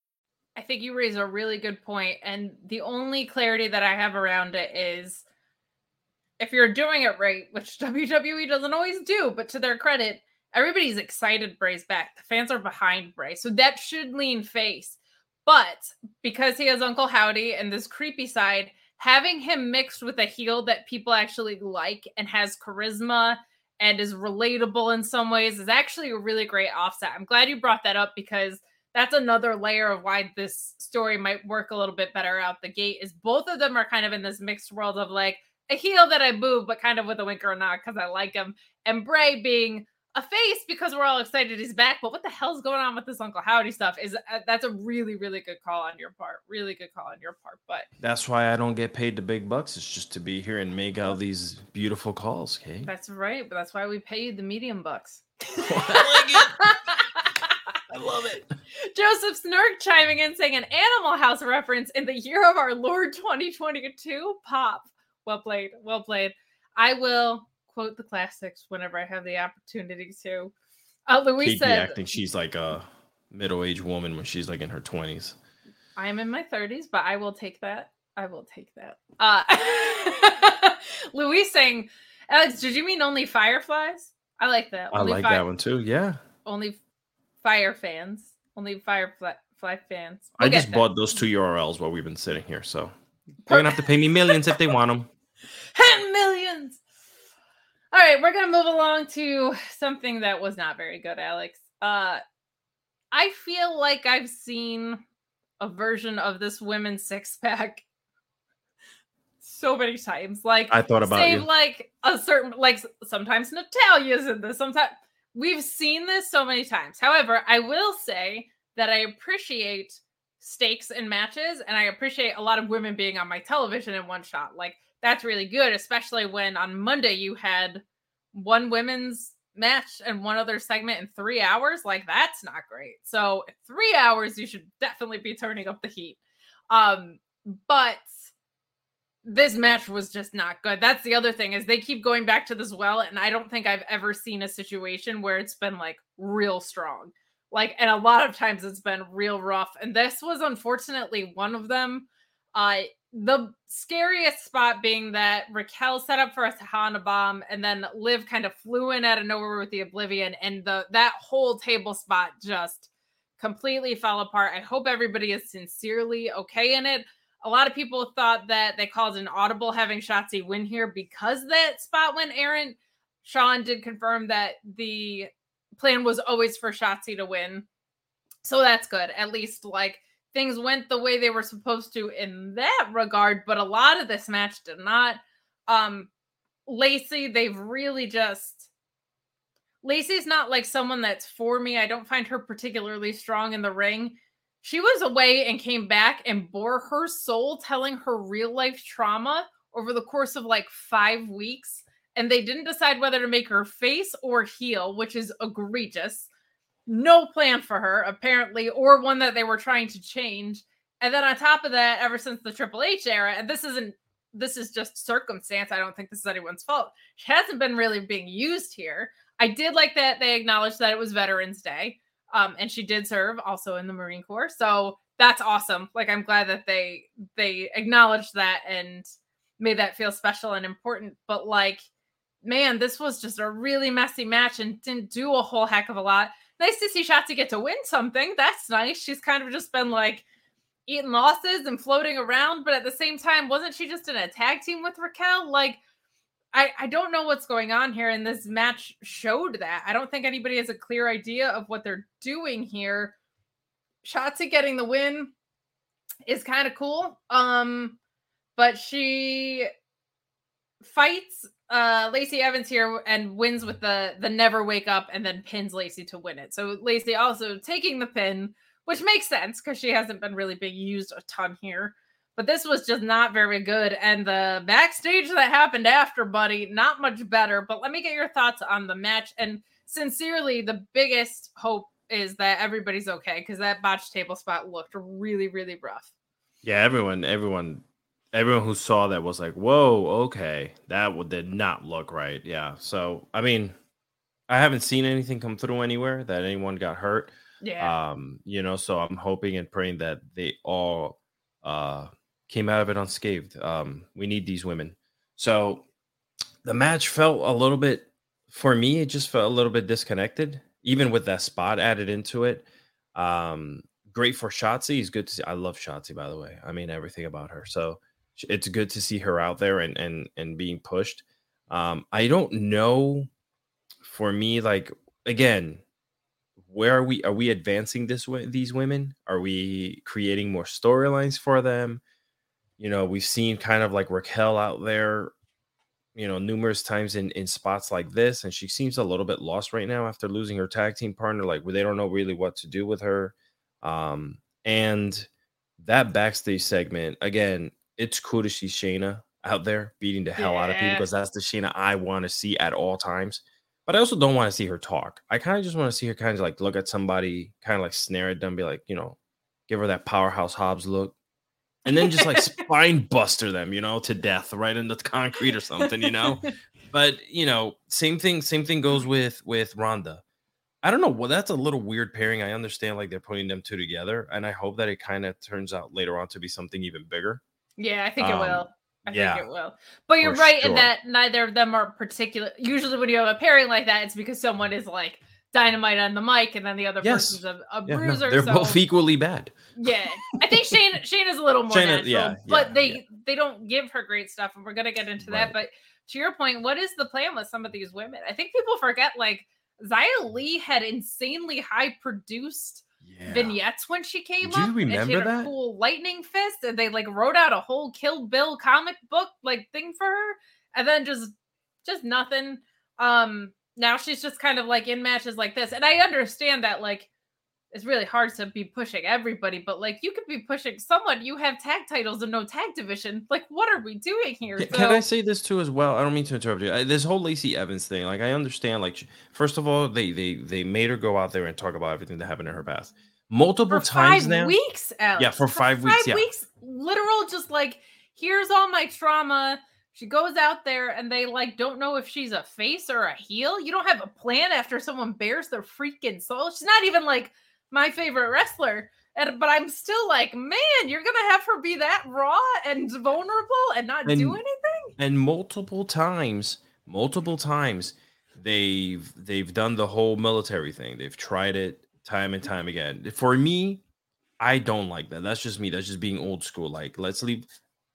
I think you raise a really good point, and the only clarity that I have around it is if you're doing it right, which [LAUGHS] WWE doesn't always do, but to their credit, everybody's excited Bray's back. The fans are behind Bray, so that should lean face. But because he has Uncle Howdy and this creepy side, having him mixed with a heel that people actually like and has charisma and is relatable in some ways is actually a really great offset. I'm glad you brought that up because that's another layer of why this story might work a little bit better out the gate is both of them are kind of in this mixed world of like a heel that I boo, but kind of with a wink or a nod because I like him, and Bray being a face because we're all excited he's back. But what the hell's going on with this Uncle Howdy stuff? Is uh, that's a really really good call on your part, really good call on your part. But that's why I don't get paid the big bucks. It's just to be here and make all these beautiful calls. Okay, that's right. But that's why we pay you the medium bucks. [LAUGHS] I love it. [LAUGHS] Joseph Snark chiming in saying an Animal House reference in the year of our Lord 2022 pop. Well played. Well played. I will quote the classics whenever I have the opportunity to. Uh, Louis said, acting she's like a middle-aged woman when she's like in her 20s. I am in my 30s, but I will take that. I will take that. Uh [LAUGHS] Louis saying, Alex, did you mean only fireflies? I like that. I only like that one too. Yeah. Only Fire fans, only Firefly fans. We'll I just bought those two URLs while we've been sitting here, so they're gonna have to pay me millions if they want them. [LAUGHS] Ten millions. All right, we're gonna move along to something that was not very good, Alex. Uh, I feel like I've seen a version of this women's six pack [LAUGHS] so many times. Like I thought about say, you. like a certain like sometimes Natalya's in this, sometimes We've seen this so many times. However, I will say that I appreciate stakes and matches and I appreciate a lot of women being on my television in one shot. Like that's really good, especially when on Monday you had one women's match and one other segment in three hours. Like that's not great. So three hours, you should definitely be turning up the heat. Um, but this match was just not good. That's the other thing is they keep going back to this well, and I don't think I've ever seen a situation where it's been like real strong. Like, and a lot of times it's been real rough. And this was unfortunately one of them. Uh the scariest spot being that Raquel set up for a Tejana bomb, and then Liv kind of flew in out of nowhere with the Oblivion, and the that whole table spot just completely fell apart. I hope everybody is sincerely okay in it. A lot of people thought that they called an audible having Shotzi win here because that spot went errant. Sean did confirm that the plan was always for Shotzi to win. So that's good. At least like things went the way they were supposed to in that regard, but a lot of this match did not. Um Lacey, they've really just Lacey's not like someone that's for me. I don't find her particularly strong in the ring. She was away and came back and bore her soul telling her real life trauma over the course of like five weeks. And they didn't decide whether to make her face or heel, which is egregious no plan for her, apparently, or one that they were trying to change. And then on top of that, ever since the Triple H era, and this isn't this is just circumstance. I don't think this is anyone's fault. She hasn't been really being used here. I did like that they acknowledged that it was Veterans Day. Um, and she did serve also in the Marine Corps. So that's awesome. Like I'm glad that they they acknowledged that and made that feel special and important. But like, man, this was just a really messy match and didn't do a whole heck of a lot nice to see Shotzi get to win something. That's nice. She's kind of just been like eating losses and floating around, but at the same time, wasn't she just in a tag team with Raquel? Like, I, I don't know what's going on here, and this match showed that. I don't think anybody has a clear idea of what they're doing here. Shotzi getting the win is kind of cool. Um, but she fights uh Lacey Evans here and wins with the the never wake up and then pins Lacey to win it. So Lacey also taking the pin, which makes sense because she hasn't been really being used a ton here. But this was just not very good. And the backstage that happened after, buddy, not much better. But let me get your thoughts on the match. And sincerely, the biggest hope is that everybody's okay because that botch table spot looked really, really rough. Yeah, everyone, everyone everyone who saw that was like, "Whoa, okay, that did not look right." Yeah. So, I mean, I haven't seen anything come through anywhere that anyone got hurt. Yeah. Um, you know, so I'm hoping and praying that they all uh came out of it unscathed. Um, we need these women. So the match felt a little bit for me, it just felt a little bit disconnected, even with that spot added into it. Um, great for Shotzi. He's good to see. I love Shotzi, by the way. I mean everything about her. So it's good to see her out there and and and being pushed. Um, I don't know. For me, like again, where are we? Are we advancing this way? These women? Are we creating more storylines for them? You know, we've seen kind of like Raquel out there, you know, numerous times in in spots like this, and she seems a little bit lost right now after losing her tag team partner. Like, they don't know really what to do with her. Um, and that backstage segment again it's cool to see Shayna out there beating the hell yeah. out of people because that's the Shayna I want to see at all times. But I also don't want to see her talk. I kind of just want to see her kind of like look at somebody, kind of like snare at them, be like, you know, give her that powerhouse Hobbs look, and then just like [LAUGHS] spine buster them, you know, to death right in the concrete or something, you know. [LAUGHS] but you know, same thing. Same thing goes with with Ronda. I don't know. Well, that's a little weird pairing. I understand like they're putting them two together, and I hope that it kind of turns out later on to be something even bigger. Yeah, I think um, it will. I yeah, think it will. But you're right sure. in that neither of them are particular. Usually, when you have a pairing like that, it's because someone is like dynamite on the mic, and then the other yes. person's a, a yeah, bruiser. No, they're so. both equally bad. Yeah, I think Shane [LAUGHS] Shane is a little more Shayna, natural, yeah, but yeah, they yeah. they don't give her great stuff, and we're gonna get into right. that. But to your point, what is the plan with some of these women? I think people forget like Xia Li had insanely high produced vignettes when she came Do you up. remember and she had that? A cool lightning fist, and they like wrote out a whole Kill Bill comic book like thing for her, and then just just nothing. Um, now she's just kind of like in matches like this, and I understand that like it's really hard to be pushing everybody, but like you could be pushing someone. You have tag titles and no tag division. Like, what are we doing here? Can, so, can I say this too as well? I don't mean to interrupt you. I, this whole Lacey Evans thing, like I understand. Like, first of all, they they they made her go out there and talk about everything that happened in her past multiple times now. Weeks, Alex. yeah, for, for five, weeks. Yeah, weeks. Literal, just like here's all my trauma. She goes out there and they like don't know if she's a face or a heel. You don't have a plan after someone bears their freaking soul. She's not even like my favorite wrestler. And but I'm still like, man, you're gonna have her be that raw and vulnerable and not And- do anything. and multiple times multiple times they've they've done the whole military thing they've tried it time and time again for me i don't like that that's just me that's just being old school like let's leave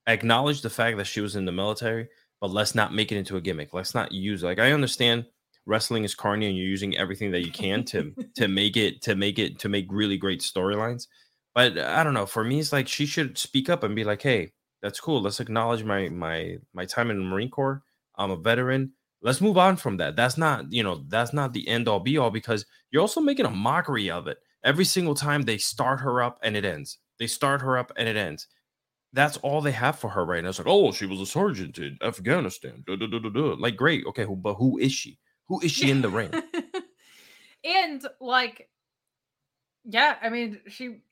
acknowledge the fact that she was in the military but let's not make it into a gimmick let's not use like i understand wrestling is carny and you're using everything that you can to to [LAUGHS] make it to make it to make really great storylines but i don't know for me it's like she should speak up and be like hey that's cool. Let's acknowledge my my my time in the Marine Corps. I'm a veteran. Let's move on from that. That's not, you know, that's not the end all be all because you're also making a mockery of it. Every single time they start her up and it ends. They start her up and it ends. That's all they have for her right now. It's like, oh, she was a sergeant in Afghanistan. Duh, duh, duh. Like, great. Okay, but who is she? Who is she in the ring? [LAUGHS] and like, yeah, I mean, she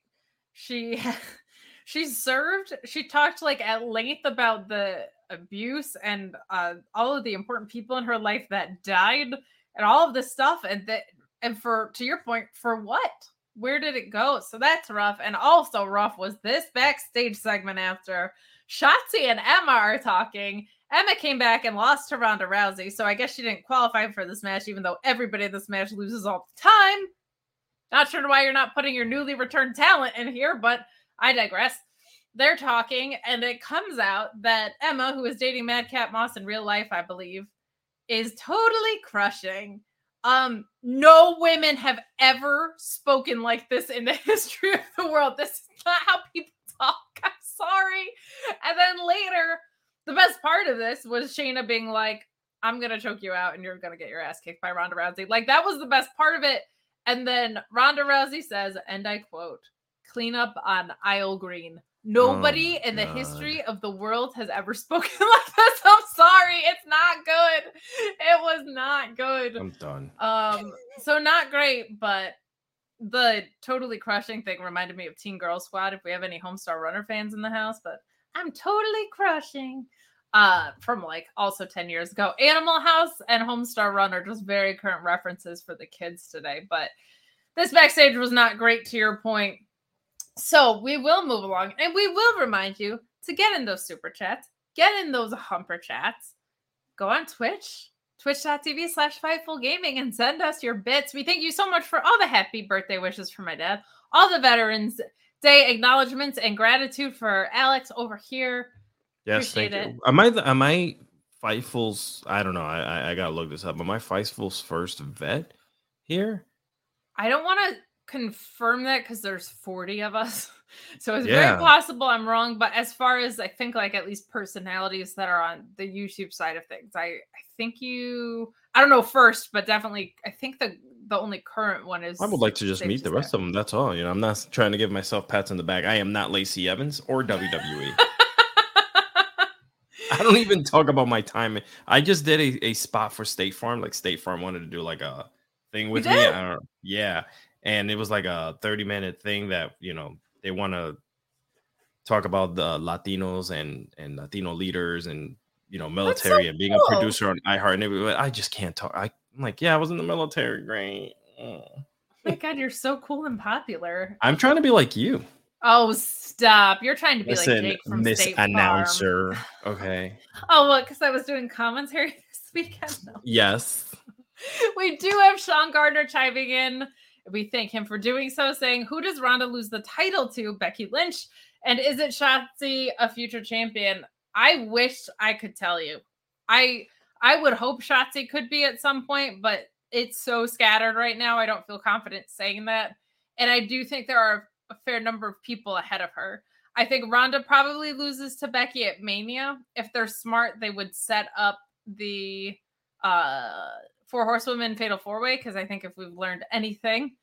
she [LAUGHS] she served. She talked like at length about the abuse and uh, all of the important people in her life that died and all of this stuff and that and for to your point for what where did it go? So that's rough. And also rough was this backstage segment after Shotzi and Emma are talking. Emma came back and lost to Ronda Rousey. So I guess she didn't qualify for this match even though everybody in this match loses all the time. Not sure why you're not putting your newly returned talent in here but I digress. They're talking, and it comes out that Emma, who is dating Madcap Moss in real life, I believe, is totally crushing. Um, no women have ever spoken like this in the [LAUGHS] history of the world. This is not how people talk. [LAUGHS] I'm sorry. And then later, the best part of this was Shayna being like, I'm gonna choke you out and you're gonna get your ass kicked by Ronda Rousey. Like that was the best part of it. And then Ronda Rousey says, and I quote, clean up on aisle green. Nobody Oh, in the God. history of the world has ever [LAUGHS] spoken like this. I'm sorry. It's not good. It was not good. I'm done. Um, so not great, but the totally crushing thing reminded me of Teen Girl Squad. If we have any Homestar Runner fans in the house, but I'm totally crushing. Uh, from like also 10 years ago. Animal House and Homestar Runner, just very current references for the kids today. But this backstage was not great to your point. So we will move along and we will remind you to get in those super chats, get in those humper chats, go on Twitch, twitch.tv slash fightful gaming and send us your bits. We thank you so much for all the happy birthday wishes for my dad, all the Veterans Day acknowledgments and gratitude for Alex over here. Yes, thank Appreciate you. Am I the, am I Fightful's? I don't know. I, I I gotta look this up. Am I Fightful's first vet here? I don't want to confirm that because there's 40 of us. [LAUGHS] So it's Yeah. very possible I'm wrong. But as far as I think, like at least personalities that are on the YouTube side of things, I, I think you, I don't know first, but definitely, I think the the only current one is. I would like to just meet the rest of them. That's all. You know, I'm not trying to give myself pats on the back. I am not Lacey Evans or WWE. [LAUGHS] I don't even talk about my time. I just did a, a spot for State Farm. Like State Farm wanted to do like a thing with me. Yeah, and it was like a 30 minute thing that you know they want to talk about the Latinos and and Latino leaders and you know That's so military and being a producer on iHeart. And everything. I just can't talk. I, I'm like, yeah, I was in the military. Great. Mm. Oh. my God, you're so cool and popular. I'm trying to be like you. Oh, stop. You're trying to be Listen, like Jake from Miss State Farm. Announcer. Okay. [LAUGHS] Oh, what? Because I was doing commentary [LAUGHS] this weekend. No. Yes. we do have Sean Gardner chiming in. We thank him for doing so, saying, Who does Ronda lose the title to? Becky Lynch. And is it Shotzi a future champion? I wish I could tell you. I I would hope Shotzi could be at some point, but it's so scattered right now. I don't feel confident saying that. And I do think there are a fair number of people ahead of her. I think Ronda probably loses to Becky at Mania. If they're smart, they would set up the uh four horsewomen fatal four way because I think if we've learned anything,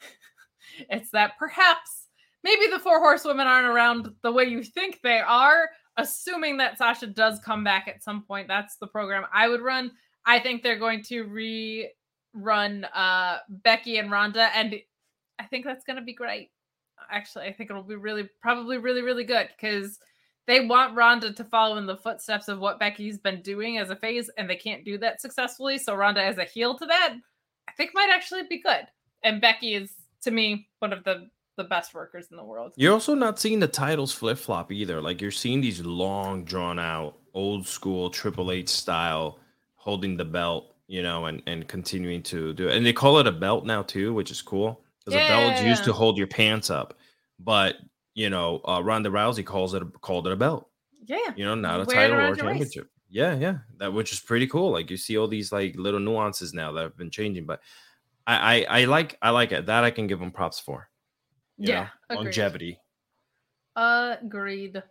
[LAUGHS] it's that perhaps maybe the four horsewomen aren't around the way you think they are. Assuming that Sasha does come back at some point, that's the program I would run. I think they're going to rerun uh Becky and Ronda, and I think that's going to be great. Actually, I think it'll be really, probably really, really good because they want Ronda to follow in the footsteps of what Becky's been doing as a phase, and they can't do that successfully. So Ronda as a heel to that, I think might actually be good. And Becky is to me one of the the best workers in the world. You're also not seeing the titles flip flop either. Like you're seeing these long, drawn out, old school Triple H style holding the belt, you know, and and continuing to do it. And they call it a belt now too, which is cool because a belt is used to hold your pants up. But you know, uh, Ronda Rousey calls it a, called it a belt. Yeah. You know, not a Wear title or a championship. Yeah, yeah, that which is pretty cool. Like you see all these like little nuances now that have been changing, but I I, I like I like it that I can give them props for. you Yeah. know, longevity. Agreed.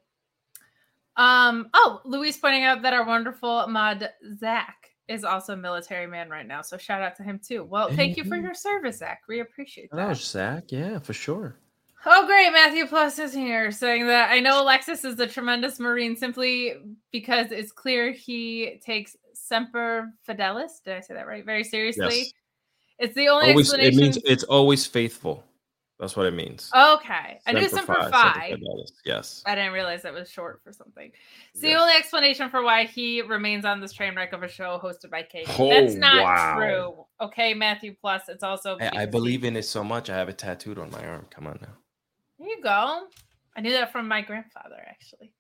Um, oh, Louise pointing out that our wonderful mod Zach is also a military man right now. So shout out to him too. Well, thank you for Mhm. your service, Zach. We appreciate Oh, that. Zach, yeah, for sure. Oh, great. Matthew Plus is here saying that I know Alexis is a tremendous Marine simply because it's clear he takes Semper Fidelis. Did I say that right? Very seriously. Yes. It's the only Always, it explanation. means it's always faithful. That's what it means. okay. I knew Semper Semper Fi. Fidelis, Yes. I didn't realize that was short for something. It's the only explanation for why he remains on this train wreck of a show hosted by Kate. Oh, That's not wow. true. Okay, Matthew Plus. It's also. I, I believe in it so much. I have it tattooed on my arm. Come on now. There you go. I knew that from my grandfather, actually.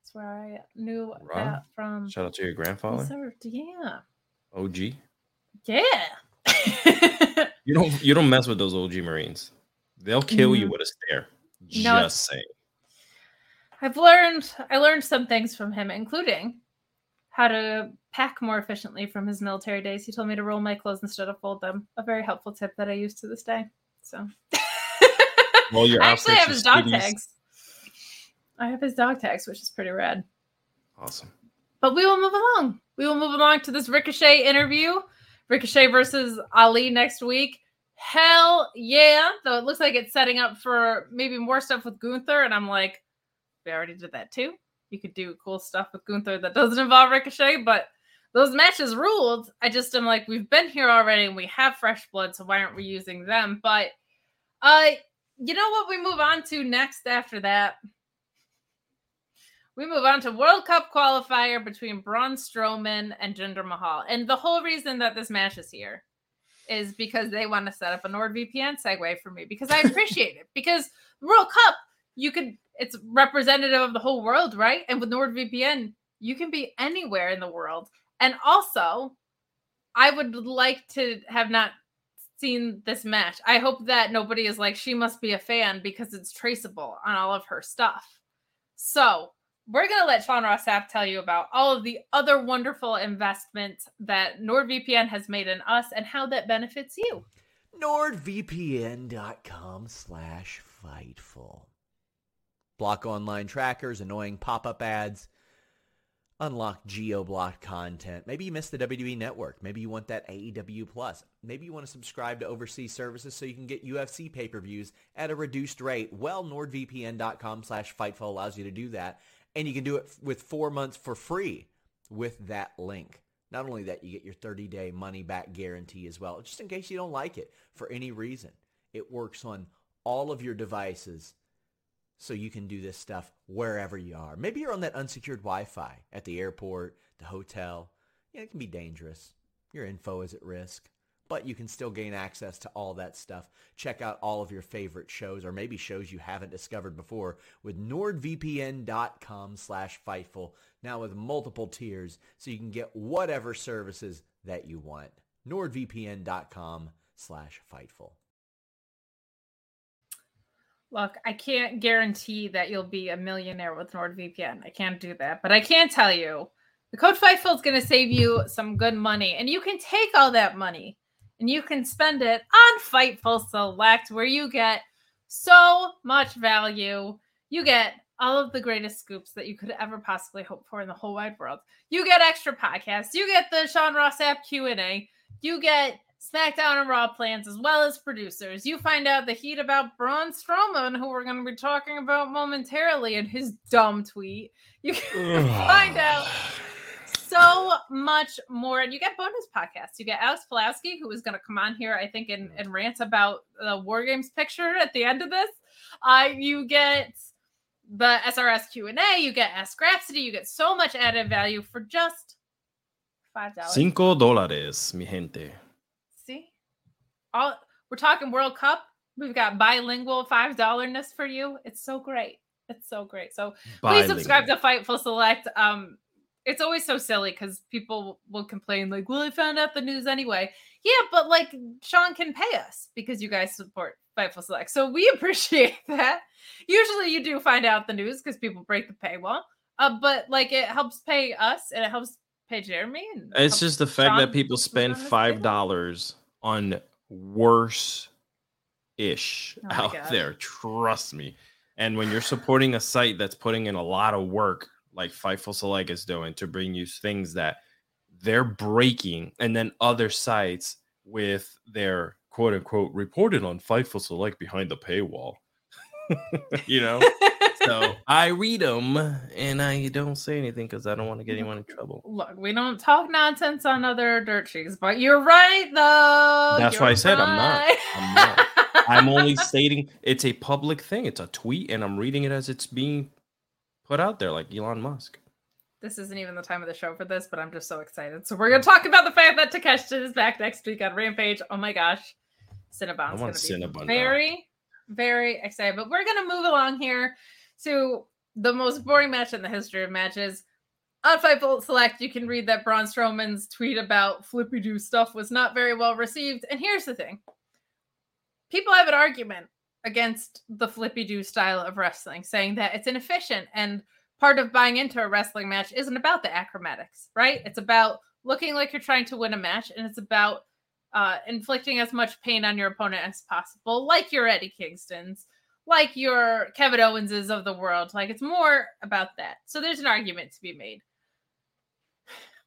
That's where I knew Right. that from. Shout out to your grandfather, served, Yeah. OG. Yeah. [LAUGHS] You don't you don't mess with those OG Marines. They'll kill you Mhm. with a stare. No, Just saying. I've learned I learned some things from him, including how to pack more efficiently from his military days. He told me to roll my clothes instead of fold them. A very helpful tip that I use to this day. So [LAUGHS] Roll your I actually have his dog skitties. tags. I have his dog tags, which is pretty rad. Awesome. But we will move along. We will move along to this Ricochet interview. Ricochet versus Ali next week. Hell yeah. Though it looks like it's setting up for maybe more stuff with Gunther. And I'm like, we already did that too. You could do cool stuff with Gunther that doesn't involve Ricochet, but those matches ruled. I just am like, we've been here already and we have fresh blood, so why aren't we using them? But uh you know what we move on to next after that? We move on to World Cup qualifier between Braun Strowman and Jinder Mahal. And the whole reason that this match is here is because they want to set up a NordVPN segue for me because I appreciate it. Because World Cup, you could, it's representative of the whole world, right? And with NordVPN, you can be anywhere in the world. And also, I would like to have not seen this match. I hope that nobody is like, she must be a fan because it's traceable on all of her stuff. So, we're going to let Sean Ross Sapp tell you about all of the other wonderful investments that NordVPN has made in us and how that benefits you. nordvpn.com slash fightful block online trackers annoying pop-up ads unlock geo-blocked content. Maybe you missed the wwe network. Maybe you want that aew plus. Maybe you want to subscribe to overseas services so you can get ufc pay-per-views at a reduced rate. Well nordvpn.com slash fightful allows you to do that and you can do it with four months for free with that link. Not only that, you get your 30-day money-back guarantee as well, just in case you don't like it for any reason. It works on all of your devices, so you can do this stuff wherever you are. Maybe you're on that unsecured Wi-Fi at the airport, the hotel. Yeah, it can be dangerous. Your info is at risk, but you can still gain access to all that stuff. Check out all of your favorite shows, or maybe shows you haven't discovered before, with NordVPN.com slash Fightful, now with multiple tiers, so you can get whatever services that you want. NordVPN.com slash Fightful. Look, I can't guarantee that you'll be a millionaire with NordVPN. I can't do that. But I can tell you the code Fightful is going to save you some good money. And you can take all that money and you can spend it on Fightful Select, where you get so much value. You get all of the greatest scoops that you could ever possibly hope for in the whole wide world. You get extra podcasts. You get the Sean Ross Sapp Q&A. You get SmackDown and Raw plans as well as producers. You find out the heat about Braun Strowman, who we're going to be talking about momentarily, and his dumb tweet. You can find out so much more. And you get bonus podcasts. You get Alex Pulaski, who is going to come on here, I think, and, and rant about the War Games picture at the end of this. Uh, you get the SRS Q&A. You get Ask Rhapsody. You get so much added value for just $5. Cinco dólares, mi gente. All we're talking World Cup, We've got bilingual five dollarness for you. It's so great. It's so great. So please subscribe to Fightful Select. Um, it's always so silly because people will complain like, "Well, I found out the news anyway." Yeah, but like Sean can pay us because you guys support Fightful Select, so we [LAUGHS] appreciate that. Usually, you do find out the news because people break the paywall. Uh, but like it helps pay us and it helps pay Jeremy. And it's just the fact Sean that people spend five dollars on worse ish oh out God. there. Trust me. And when you're supporting a site that's putting in a lot of work, like Fightful Select is doing, to bring you things that they're breaking, and then other sites with their quote unquote reported on Fightful Select behind the paywall. [LAUGHS] you know, [LAUGHS] so I read them and I don't say anything because I don't want to get anyone in trouble. Look, we don't talk nonsense on other dirt sheets, but you're right though. That's you're why I said right. I'm not. I'm not. I'm only [LAUGHS] stating it's a public thing. It's a tweet, and I'm reading it as it's being put out there, like Elon Musk. This isn't even the time of the show for this, but I'm just so excited. So we're gonna talk about the fact that Takeshita is back next week on Rampage. Oh my gosh, Cinnabon's gonna be Cinnabon very, now. very excited. But we're gonna move along here to the most boring match in the history of matches. On Fightful Select, you can read that Braun Strowman's tweet about flippy do stuff was not very well received. And here's the thing people have an argument against the flippy do style of wrestling, saying that it's inefficient and part of buying into a wrestling match isn't about the acrobatics, right? It's about looking like you're trying to win a match and it's about uh, inflicting as much pain on your opponent as possible, like your Eddie Kingston's, like your Kevin Owenses of the world. Like it's more about that. So there's an argument to be made.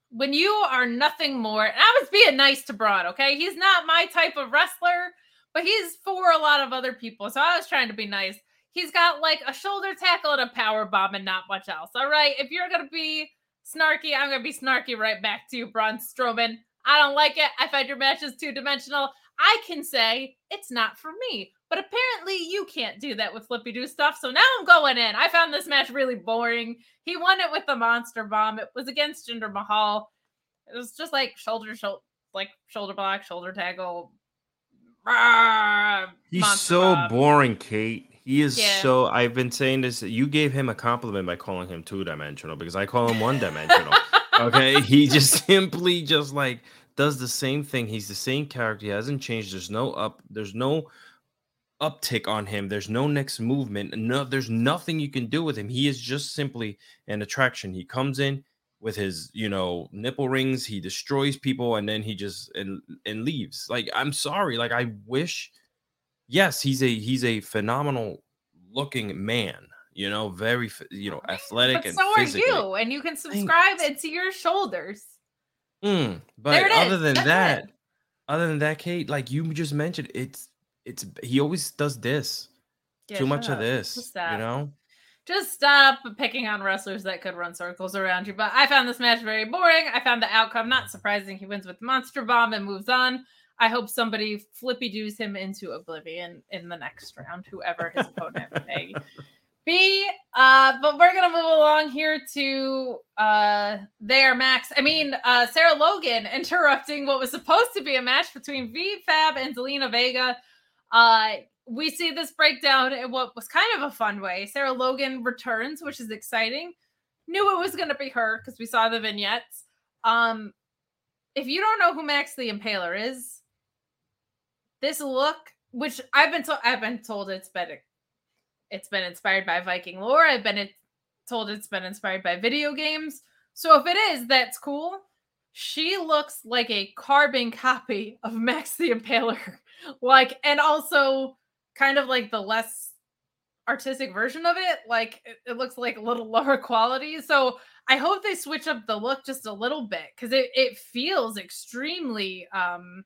When you are nothing more, and I was being nice to Braun, okay? He's not my type of wrestler but he's for a lot of other people. So I was trying to be nice. He's got like a shoulder tackle and a power bomb and not much else. All right. If you're gonna be snarky, I'm gonna be snarky right back to you, Braun Strowman. I don't like it. I find your match is two dimensional. I can say it's not for me. But apparently you can't do that with Flippy Do stuff. So now I'm going in. I found this match really boring. He won it with the monster bomb. It was against Jinder Mahal. It was just like shoulder shoulder like shoulder block, shoulder tackle, He's so Bob. boring, Kate. He is yeah. so. I've been saying this. You gave him a compliment by calling him two dimensional because I call him one dimensional. [LAUGHS] okay, he just simply just like does the same thing. He's the same character. He hasn't changed. There's no up. There's no uptick on him. There's no next movement. No, there's nothing you can do with him. He is just simply an attraction. He comes in, with his you know nipple rings he destroys people and then he just and, and leaves like i'm sorry like i wish yes he's a he's a phenomenal looking man you know very you know athletic but and so physically. are you and you can subscribe it to your shoulders mm, but other than That's that it. other than that kate like you just mentioned it's it's he always does this yeah, too much up. of this you know just stop picking on wrestlers that could run circles around you. But I found this match very boring. I found the outcome not surprising. He wins with Monster Bomb and moves on. I hope somebody flippy doos him into oblivion in the next round, whoever his opponent may [LAUGHS] be. Uh, but we're gonna move along here to uh there, Max. I mean, uh Sarah Logan [LAUGHS] interrupting what was supposed to be a match between B-Fab and Zelina Vega. Uh we see this breakdown in what was kind of a fun way. Sarah Logan returns, which is exciting. Knew it was going to be her because we saw the vignettes. Um, if you don't know who Max the Impaler is, this look, which I've been told, I've been told it's been it's been inspired by Viking lore. I've been told it's been inspired by video games. So if it is, that's cool. She looks like a carbon copy of Max the Impaler. [LAUGHS] like, and also kind of like the less artistic version of it. Like it, it, looks like a little [LAUGHS] lower quality. So I hope they switch up the look just a little bit because it, it feels extremely um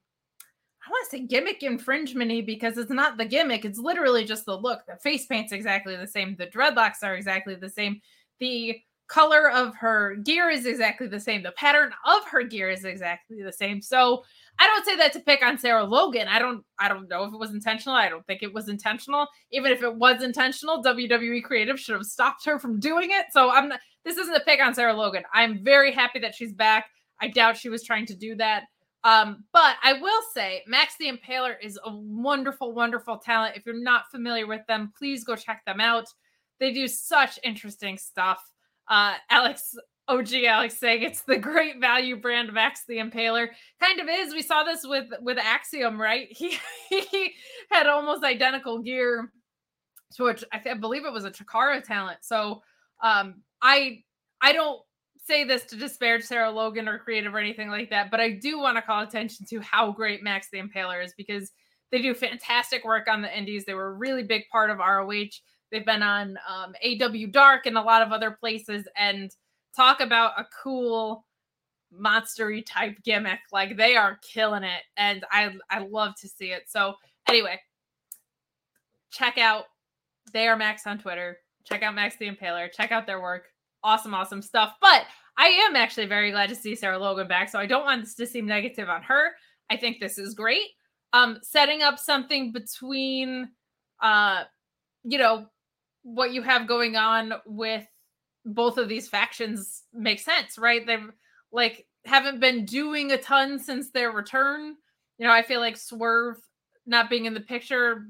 I want to say gimmick infringement because it's not the gimmick, it's literally just the look. The face paint's exactly the same, the dreadlocks are exactly the same, the color of her gear is exactly the same, the pattern of her gear is exactly the same. So I don't say that to pick on Sarah Logan. I don't I don't know if it was intentional. I don't think it was intentional. Even if it was intentional, WWE creative should have stopped her from doing it. So I'm not this isn't a pick on Sarah Logan. I'm very happy that she's back. I doubt she was trying to do that. Um, but I will say Max the Impaler is a wonderful, wonderful talent. If you're not familiar with them, please go check them out. They do such interesting stuff. Uh, Alex OG Alex saying it's the great value brand Max the Impaler. Kind of is. We saw this with with Axiom, right? [LAUGHS] He he had almost identical gear which I, th- I believe it was a Chikara talent. So um I I don't say this to disparage Sarah Logan or creative or anything like that, but I do want to call attention to how great Max the Impaler is because they do fantastic work on the indies. They were a really big part of ROH. They've been on um, AEW Dark and a lot of other places. And talk about a cool monstery type gimmick. Like they are killing it. And I I love to see it. So anyway, check out they are Max on Twitter. Check out Max the Impaler. Check out their work. Awesome, awesome stuff. But I am actually very glad to see Sarah Logan back. So I don't want this to seem negative on her. I think this is great. Um, setting up something between uh, you know, what you have going on with both of these factions make sense, right? They've like haven't been doing a ton since their return. You know, I feel like Swerve not being in the picture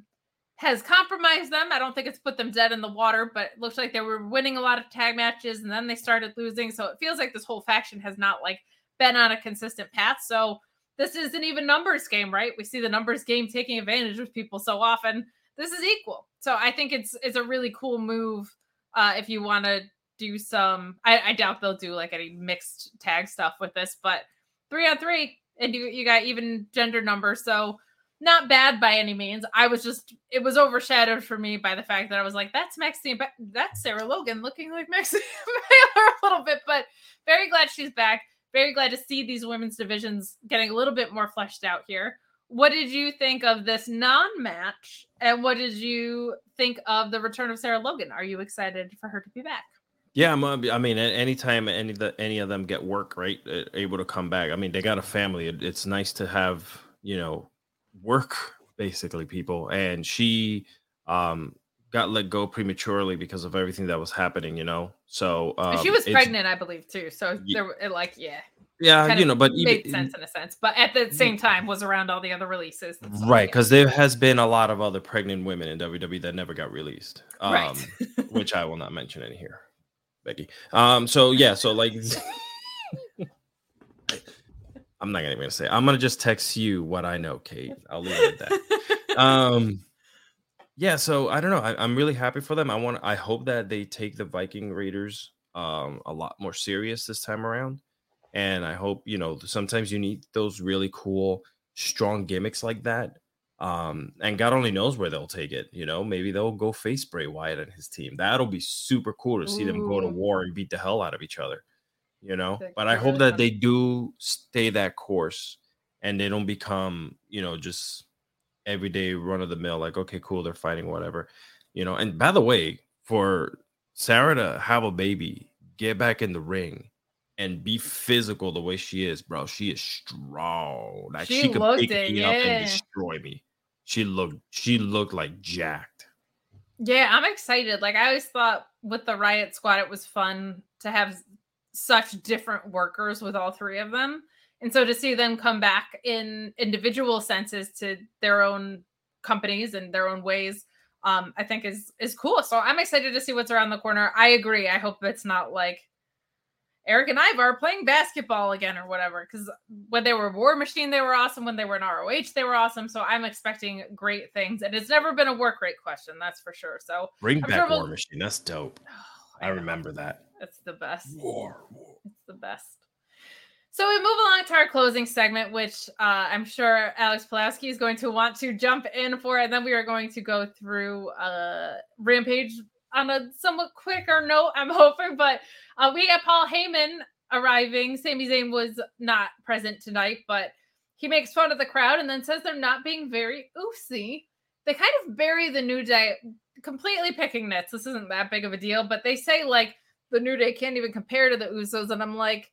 has compromised them. I don't think it's put them dead in the water, but it looks like they were winning a lot of tag matches and then they started losing. So it feels like this whole faction has not like been on a consistent path. So this is an even numbers game, right? We see the numbers game taking advantage of people so often. This is equal. So I think it's it's a really cool move uh, if you want to do some. I, I doubt they'll do like any mixed tag stuff with this, but three on three, and you you got even gender numbers, so not bad by any means. I was just it was overshadowed for me by the fact that I was like, that's Maxine, but that's Sarah Logan looking like Maxine a little bit, but very glad she's back. Very glad to see these women's divisions getting a little bit more fleshed out here. What did you think of this non-match, and what did you think of the return of Sarah Logan? Are you excited for her to be back? Yeah, I'm, I mean, anytime any of the, any of them get work, right, able to come back. I mean, they got a family. It, it's nice to have you know work basically, people. And she um got let go prematurely because of everything that was happening. You know, so um, she was pregnant, I believe, too. So yeah, there, like, yeah. Yeah, you know, but made even, sense in a sense, but at the same time was around all the other releases, right? Because there has been a lot of other pregnant women in WWE that never got released, um, right. which I will not mention in here. Becky. Um, so yeah, so like [LAUGHS] I'm not even gonna even say. I'm gonna just text you what I know, Kate. I'll leave it at that. [LAUGHS] um, yeah. So I don't know. I, am really happy for them. I want. I hope that they take the Viking Raiders um a lot more serious this time around, and I hope you know sometimes you need those really cool, strong gimmicks like that um, and God only knows where they'll take it. You know, maybe they'll go face Bray Wyatt and his team. That'll be super cool to see Ooh. them go to war and beat the hell out of each other. You know, but I hope that they do stay that course and they don't become, you know, just everyday run of the mill. Like, okay, cool, they're fighting, whatever. You know, and by the way, for Sarah to have a baby, get back in the ring, and be physical the way she is, bro. She is strong. Like she, she could pick it, me yeah. up and destroy me. She looked she looked like jacked. Yeah, I'm excited. Like I always thought with the Riot Squad, it was fun to have such different workers with all three of them. And so to see them come back in individual senses to their own companies and their own ways, um, I think is is cool. So I'm excited to see what's around the corner. I agree. I hope it's not like Erik and Ivar playing basketball again or whatever. Because when they were War Machine, they were awesome. When they were in ROH, they were awesome. So I'm expecting great things. And it's never been a work rate question, that's for sure. So bring I'm back sure we'll... War Machine. That's dope. [SIGHS] Oh, I, I remember that. It's the best. War, war. It's the best. So we move along to our closing segment, which uh, I'm sure Alex Pulaski is going to want to jump in for, and then we are going to go through uh, Rampage on a somewhat quicker note, I'm [LAUGHS] hoping. But uh, we got Paul Heyman arriving. Sami Zayn was not present tonight, but he makes fun of the crowd and then says they're not being very oofsy. They kind of bury the New Day, completely picking nits. This isn't that big of a deal, but they say like the New Day can't even compare to the Usos, and I'm like,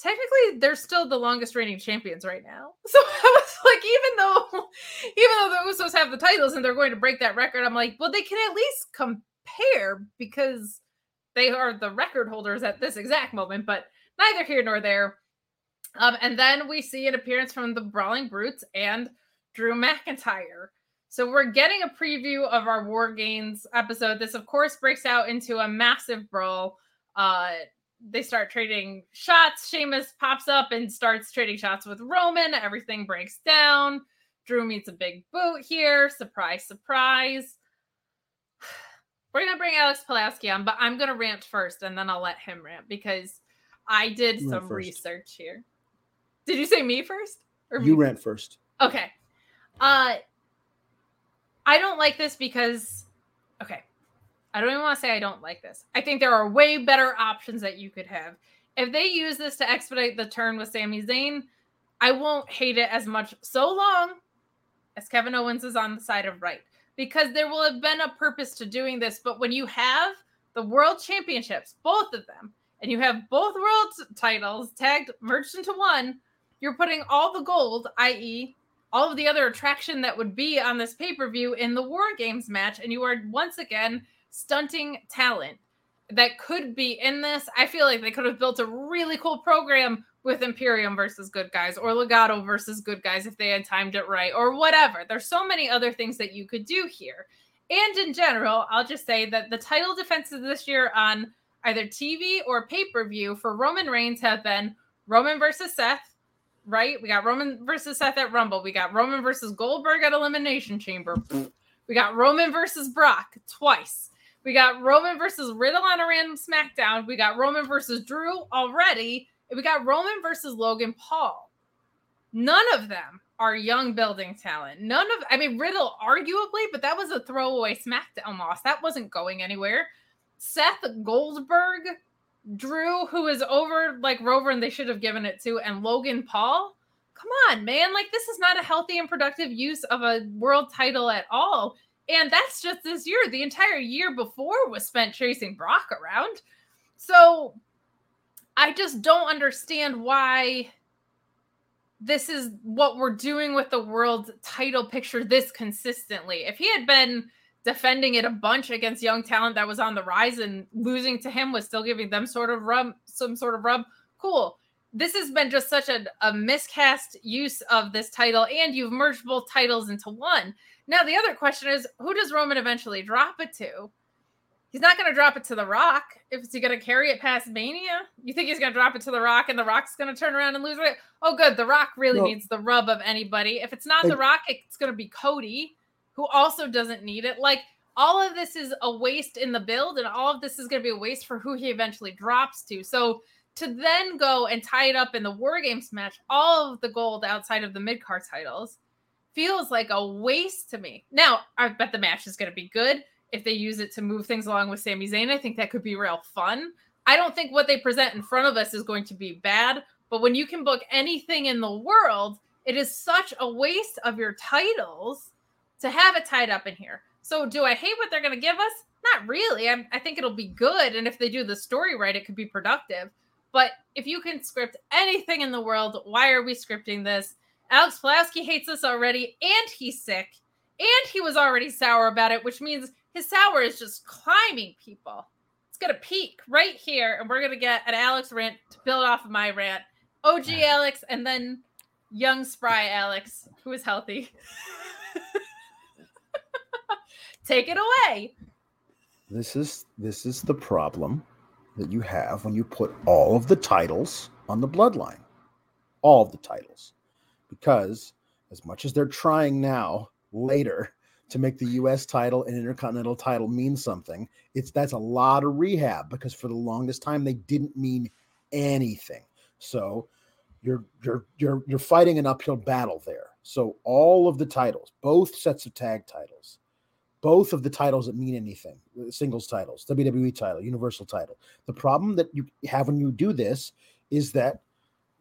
technically they're still the longest reigning champions right now. [LAUGHS] So I was like, even though [LAUGHS] even though the Usos have the titles and they're going to break that record, I'm like, well, they can at least compare because they are the record holders at this exact moment, but neither here nor there. Um, and then we see an appearance from the Brawling Brutes and Drew McIntyre. So we're getting a preview of our War Games episode. This, of course, breaks out into a massive brawl. Uh, they start trading shots. Sheamus pops up and starts trading shots with Roman. Everything breaks down. Drew meets a big boot here. Surprise, surprise. We're gonna bring Alex Pulaski on, but I'm gonna rant first and then I'll let him rant because I did some research here. Did you say me first? Or you me? rant first. Okay. Uh I don't like this because okay. I don't even want to say I don't like this. I think there are way better options that you could have. If they use this to expedite the turn with Sami Zayn, I won't hate it as much so long as Kevin Owens is on the side of right because there will have been a purpose to doing this. But when you have the world championships, both of them, and you have both world titles tagged merged into one, you're putting all the gold, i.e., all of the other attraction that would be on this pay per view in the War Games match, and you are once again stunting talent that could be in this. I feel like they could have built a really cool program with Imperium versus good guys or Legado versus good guys if they had timed it right or whatever. There's so many other things that you could do here. And in general, I'll just say that the title defenses this year on either TV or pay per view for Roman Reigns have been Roman versus Seth, right? We got Roman versus Seth at Rumble. We got Roman versus Goldberg at Elimination Chamber. We got Roman versus Brock twice. We got Roman versus Riddle on a random SmackDown. We got Roman versus Drew already. And we got Roman versus Logan Paul. None of them are young building talent. None of, I mean, Riddle arguably, but that was a throwaway SmackDown loss. That wasn't going anywhere. Seth Goldberg, Drew, who is over like Rover and they should have given it to, and Logan Paul. Come on, man. Like, this is not a healthy and productive use of a world title at all. And that's just this year. The entire year before was spent chasing Brock around. So I just don't understand why this is what we're doing with the world title picture this consistently. If he had been defending it a bunch against young talent that was on the rise and losing to him was still giving them sort of rub, some sort of rub, cool. This has been just such a, a miscast use of this title, and you've merged both titles into one. Now, the other question is who does Roman eventually drop it to? He's not going to drop it to The Rock. If he going to carry it past Mania, you think he's going to drop it to The Rock and The Rock's going to turn around and lose it? Oh, good. The Rock really needs the rub of anybody. If it's not The Rock, it's going to be Cody, who also doesn't need it. Like, all of this is a waste in the build, and all of this is going to be a waste for who he eventually drops to. So, to then go and tie it up in the War Games match, all of the gold outside of the mid card titles feels like a waste to me. Now, I bet the match is going to be good. If they use it to move things along with Sami Zayn, I think that could be real fun. I don't think what they present in front of us is going to be bad, but when you can book anything in the world, it is such a waste of your titles to have it tied up in here. So, do I hate what they're going to give us? Not really. I'm, I think it'll be good. And if they do the story right, it could be productive. But if you can script anything in the world, why are we scripting this? Alex Pulaski hates us already, and he's sick, and he was already sour about it, which means his sour is just climbing people. It's gonna peak right here, and we're gonna get an Alex rant to build off of my rant. OG Alex, and then young spry Alex, who is healthy. [LAUGHS] Take it away. This is this is the problem that you have when you put all of the titles on the bloodline. All of the titles because as much as they're trying now later to make the US title and intercontinental title mean something, it's that's a lot of rehab because for the longest time they didn't mean anything. So you're you're you're you're fighting an uphill battle there. So all of the titles, both sets of tag titles, both of the titles that mean anything, uh, singles titles, WWE title, Universal title. The problem that you have when you do this is that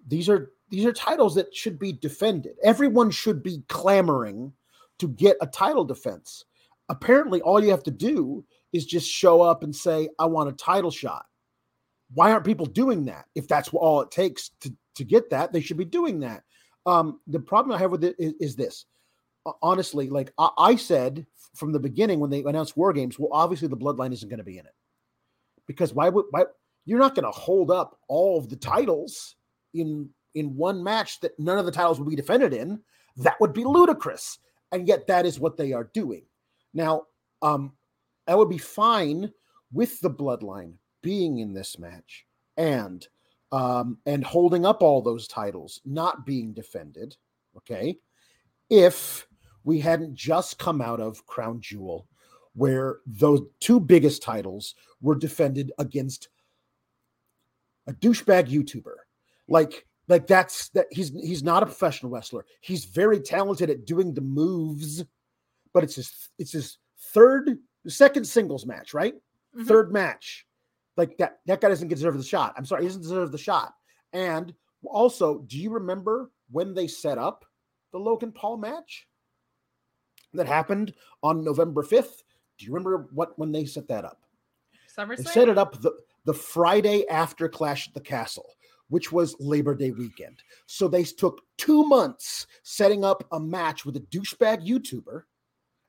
these are these are titles that should be defended. Everyone should be clamoring to get a title defense. Apparently, all you have to do is just show up and say, I want a title shot. Why aren't people doing that? If that's all it takes to, to get that, they should be doing that. Um, the problem I have with it is, is this. Honestly, like I, I said from the beginning when they announced War Games, well, obviously the Bloodline isn't going to be in it because why would why you're not going to hold up all of the titles in in one match that none of the titles will be defended in, that would be ludicrous. And yet that is what they are doing. Now, um, I would be fine with the bloodline being in this match and um, and holding up all those titles not being defended. Okay, if we hadn't just come out of Crown Jewel, where those two biggest titles were defended against a douchebag YouTuber, like like that's that he's he's not a professional wrestler. He's very talented at doing the moves, but it's his it's his third second singles match, right? Mm-hmm. Third match. Like that that guy doesn't deserve the shot. I'm sorry, he doesn't deserve the shot. And also, do you remember when they set up the Logan Paul match that happened on November 5th? Do you remember what when they set that up? SummerSlam? They set it up the, the Friday after Clash at the Castle, which was Labor Day weekend. So they took two months setting up a match with a douchebag YouTuber,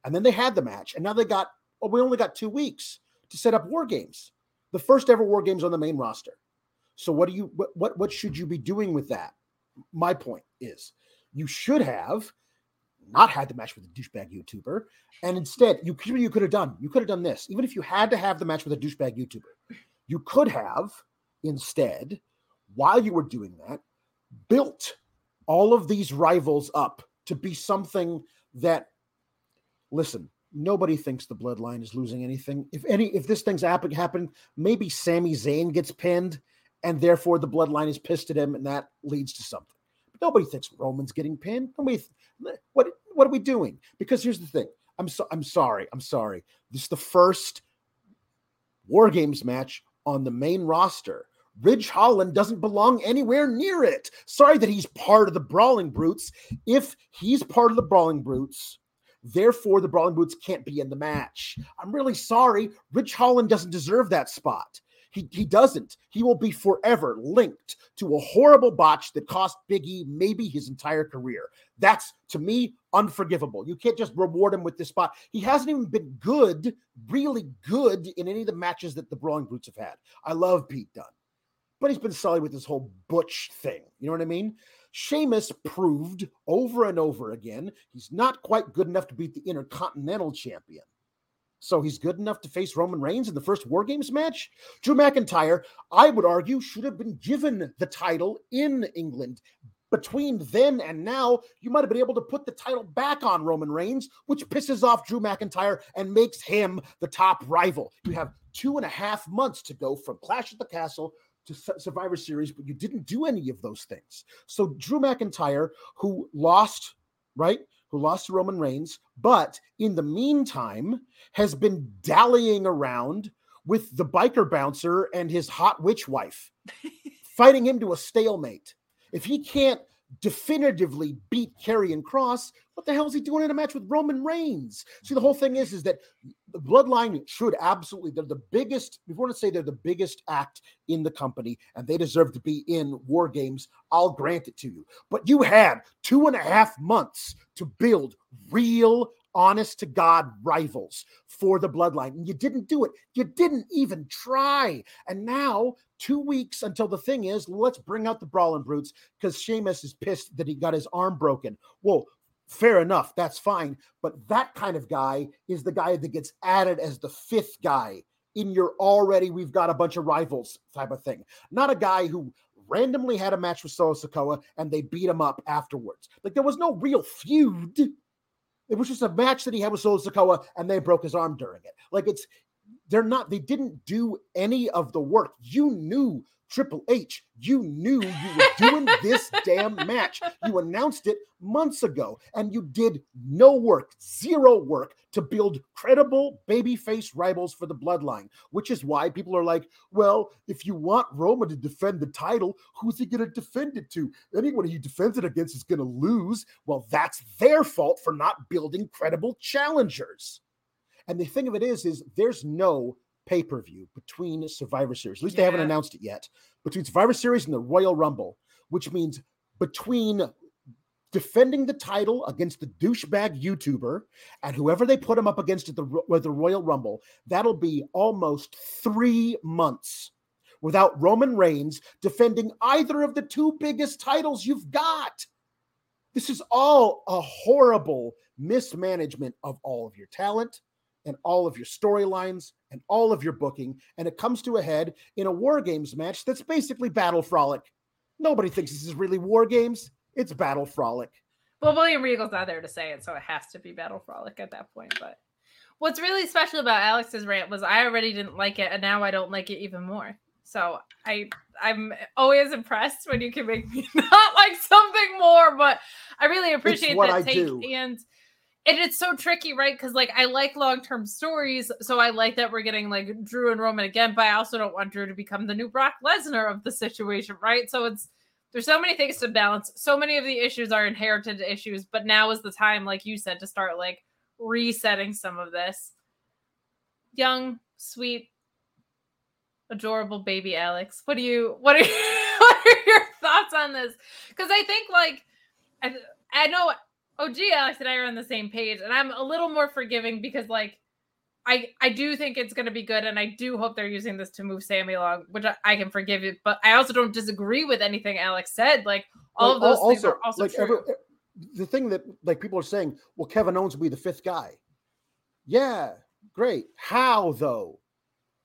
and then they had the match, and now they got oh, we only got two weeks to set up war games, the first ever war games on the main roster. So what do you what what, what should you be doing with that? My point is you should have not had the match with a douchebag YouTuber, and instead you could you could have done you could have done this. Even if you had to have the match with a douchebag YouTuber, you could have instead, while you were doing that, built all of these rivals up to be something that listen nobody thinks the bloodline is losing anything if any if this thing's happen happen maybe Sami Zayn gets pinned and therefore the bloodline is pissed at him and that leads to something but nobody thinks roman's getting pinned nobody what what are we doing? Because here's the thing. I'm so I'm sorry. I'm sorry. This is the first War Games match on the main roster. Ridge Holland doesn't belong anywhere near it. Sorry that he's part of the Brawling Brutes. If he's part of the Brawling Brutes, therefore the Brawling Brutes can't be in the match. I'm really sorry. Ridge Holland doesn't deserve that spot. He, he doesn't. He will be forever linked to a horrible botch that cost Biggie maybe his entire career. That's to me unforgivable. You can't just reward him with this spot. He hasn't even been good, really good in any of the matches that the Brawling Brutes have had. I love Pete Dunne, but he's been sullied with this whole Butch thing. You know what I mean? Sheamus proved over and over again he's not quite good enough to beat the Intercontinental Champion. So he's good enough to face Roman Reigns in the first War Games match. Drew McIntyre, I would argue, should have been given the title in England. Between then and now, you might have been able to put the title back on Roman Reigns, which pisses off Drew McIntyre and makes him the top rival. You have two and a half months to go from Clash at the Castle to Survivor Series, but you didn't do any of those things. So Drew McIntyre, who lost, right? who lost to Roman Reigns, but in the meantime has been dallying around with the biker bouncer and his hot witch wife, [LAUGHS] fighting him to a stalemate. If he can't definitively beat Karrion Kross, what the hell is he doing in a match with Roman Reigns? See, the whole thing is, is that the bloodline should absolutely, they're the biggest, if you want to say they're the biggest act in the company and they deserve to be in war games, I'll grant it to you. But you had two and a half months to build real honest to God rivals for the bloodline. And you didn't do it. You didn't even try. And now, two weeks until the thing is, let's bring out the Brawling Brutes because Sheamus is pissed that he got his arm broken. Well, fair enough. That's fine. But that kind of guy is the guy that gets added as the fifth guy in your already, we've got a bunch of rivals type of thing. Not a guy who randomly had a match with Solo Sikoa and they beat him up afterwards. Like there was no real feud it was just a match that he had with Solo Sikoa, and they broke his arm during it. Like it's they're not, they didn't do any of the work. You knew Triple H, you knew you were doing this damn match. You announced it months ago and you did no work, zero work to build credible babyface rivals for the bloodline, which is why people are like, well, if you want Roman to defend the title, who's he going to defend it to? Anyone he defends it against is going to lose. Well, that's their fault for not building credible challengers. And the thing of it is, is there's no pay per view between Survivor Series. At least yeah. they haven't announced it yet. Between Survivor Series and the Royal Rumble, which means between defending the title against the douchebag YouTuber and whoever they put him up against at the, with the Royal Rumble, that'll be almost three months without Roman Reigns defending either of the two biggest titles you've got. This is all a horrible mismanagement of all of your talent and all of your storylines and all of your booking. And it comes to a head in a War Games match that's basically Battle Frolic. Nobody thinks this is really War Games. It's Battle Frolic. Well, William Regal's not there to say it, so it has to be Battle Frolic at that point. But what's really special about Alex's rant was I already didn't like it, and now I don't like it even more. So I I'm always impressed when you can make me [LAUGHS] not like something more, but I really appreciate that I take do. and and it's so tricky, right? Because like I like long term stories, so I like that we're getting like Drew and Roman again, but I also don't want Drew to become the new Brock Lesnar of the situation, right? So it's there's so many things to balance. So many of the issues are inherited issues, but now is the time, like you said, to start like resetting some of this. Young, sweet, adorable baby Alex. What do you what are [LAUGHS] what are your thoughts on this? Because I think like I, I know Oh, OG Alex and I are on the same page, and I'm a little more forgiving because like I I do think it's going to be good, and I do hope they're using this to move Sami along, which I, I, can forgive it. But I also don't disagree with anything Alex said. Like all of those also, things are also like, true. Every, eh, the thing that like people are saying, well, Kevin Owens will be the fifth guy. Yeah, great. How though?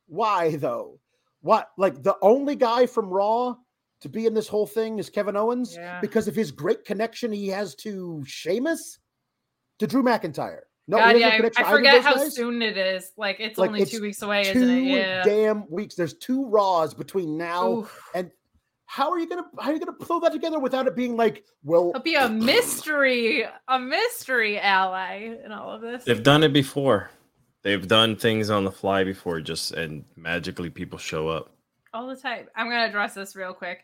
Why though? What like the only guy from Raw to be in this whole thing is Kevin Owens yeah. because of his great connection he has to Sheamus, to Drew McIntyre. No, God, yeah, I, I forget how guys. soon it is. Like it's like, only it's two weeks away, is isn't it? Yeah, damn weeks. There's two Raws between now Oof. and how are you gonna how are you gonna pull that together without it being like well it'll be a mystery a mystery ally in all of this they've done it before they've done things on the fly before just and magically people show up all the time i'm gonna address this real quick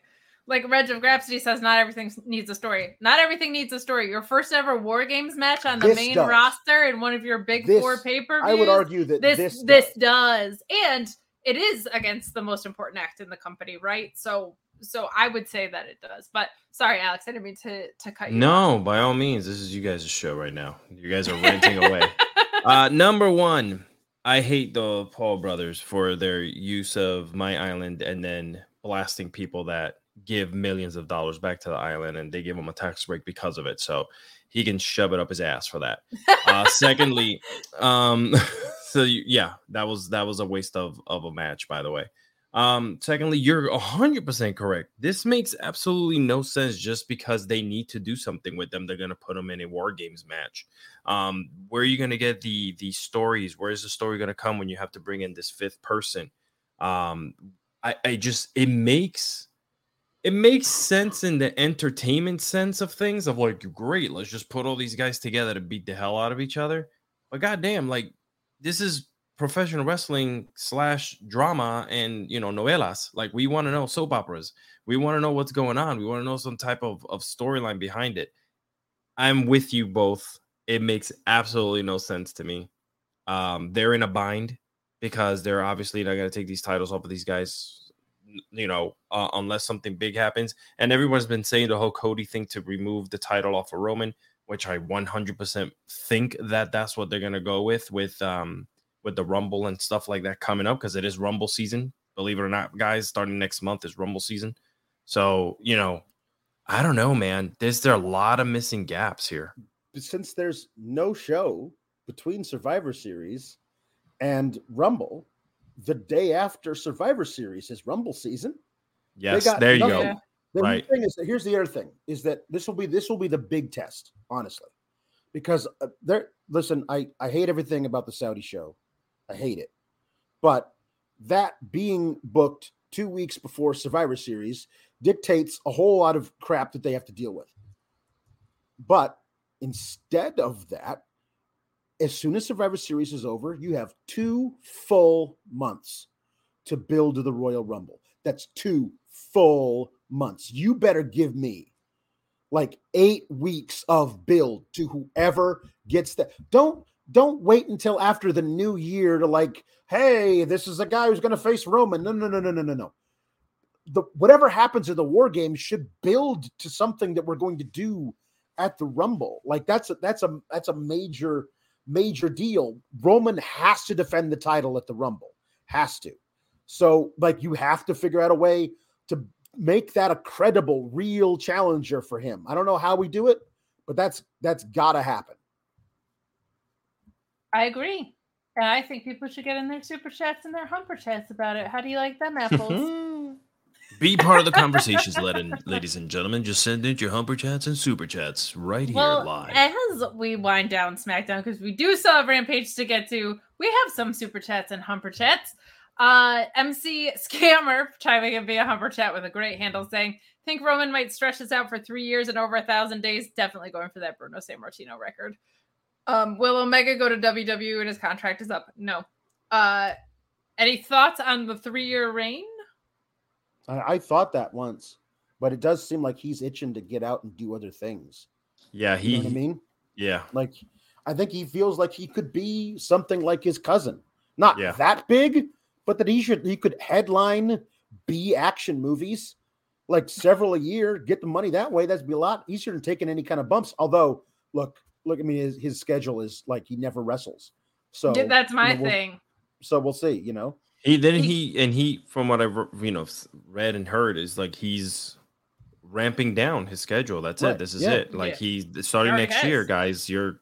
like Reg of Grapsody says, not everything needs a story. Not everything needs a story. Your first ever War Games match on the this main does. roster in one of your big this, four pay per views. I would argue that this this does. this does, and it is against the most important act in the company, right? So, so I would say that it does. But sorry, Alex, I didn't mean to to cut you. No, off. by all means, this is you guys' show right now. You guys are ranting [LAUGHS] away. Uh, number one, I hate the Paul brothers for their use of my island and then blasting people that give millions of dollars back to the island and they give him a tax break because of it. So he can shove it up his ass for that. Uh, secondly, [LAUGHS] um, [LAUGHS] so you, yeah, that was that was a waste of of a match, by the way. Um, secondly, you're hundred percent correct. This makes absolutely no sense just because they need to do something with them. They're gonna put them in a war games match. Um, where are you gonna get the the stories? Where is the story gonna come when you have to bring in this fifth person? Um, I, I just it makes it makes sense in the entertainment sense of things of like great let's just put all these guys together to beat the hell out of each other. But goddamn like this is professional wrestling slash drama and you know novelas. Like we want to know soap operas. We want to know what's going on. We want to know some type of, of storyline behind it. I'm with you both. It makes absolutely no sense to me. Um they're in a bind because they're obviously not going to take these titles off of these guys you know, uh, unless something big happens. And everyone's been saying the whole Cody thing to remove the title off of Roman, which I 100% think that that's what they're gonna go with with um with the Rumble and stuff like that coming up because it is Rumble season. Believe it or not, guys, starting next month is Rumble season. So you know, I don't know, man. There's there a lot of missing gaps here. Since there's no show between Survivor Series and Rumble, the day after Survivor Series is Rumble season. Yes, there you nothing. go. The right. thing is that here's the other thing is that this will be this will be the big test, honestly, because uh, there. Listen, I I hate everything about the Saudi show, I hate it, but that being booked two weeks before Survivor Series dictates a whole lot of crap that they have to deal with. But instead of that, as soon as Survivor Series is over, you have two full months to build the Royal Rumble. That's two full months. You better give me like eight weeks of build to whoever gets that. Don't don't wait until after the new year to like, hey, this is a guy who's going to face Roman. No, no, no, no, no, no, no. The whatever happens in the war game should build to something that we're going to do at the Rumble. Like that's a that's a that's a major major deal. Roman has to defend the title at the Rumble, has to. So, like, you have to figure out a way to make that a credible, real challenger for him. I don't know how we do it, but that's that's got to happen. I agree. And I think people should get in their super chats and their humper chats about it. How do you like them [LAUGHS] apples? Be part of the conversations, ladies and gentlemen. Just send in your humper chats and super chats right here well, live. As we wind down SmackDown, because we do still have Rampage to get to, we have some super chats and humper chats. Uh, MC Scammer chiming in via humper chat with a great handle saying, Think Roman might stretch this out for three years and over a thousand days. Definitely going for that Bruno Sammartino record. Um, will Omega go to WWE and his contract is up? No. Uh, any thoughts on the three year reign? I, I thought that once, but it does seem like he's itching to get out and do other things. Yeah, he. You know what I mean? Yeah. Like, I think he feels like he could be something like his cousin. Not Yeah. that big, but that he should he could headline B action movies like several a year, get the money that way. That'd be a lot easier than taking any kind of bumps. Although, look, look, I mean, his, his schedule is like he never wrestles. So Yeah, That's my you know, we'll- thing. So we'll see. You know, He then He- he and he from what I've you know read and heard is like he's ramping down his schedule. That's Right, it. This is yeah. it. Like Yeah. he's starting next year, guys. You're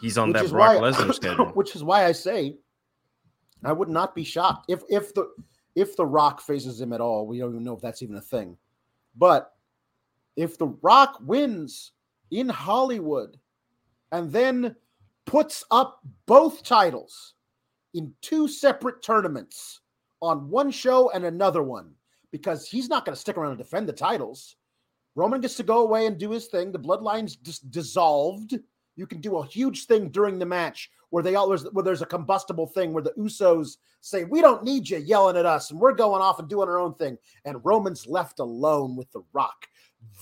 he's on which that Brock why- Lesnar schedule. which is why I say I would not be shocked if if the if the Rock faces him at all. We don't even know if that's even a thing. But if the Rock wins in Hollywood and then puts up both titles in two separate tournaments on one show and another one, because he's not going to stick around and defend the titles. Roman gets to go away and do his thing. The bloodline's just dissolved. You can do a huge thing during the match where they all there's where there's a combustible thing where the Usos say, "We don't need you yelling at us, and we're going off and doing our own thing." And Roman's left alone with The Rock,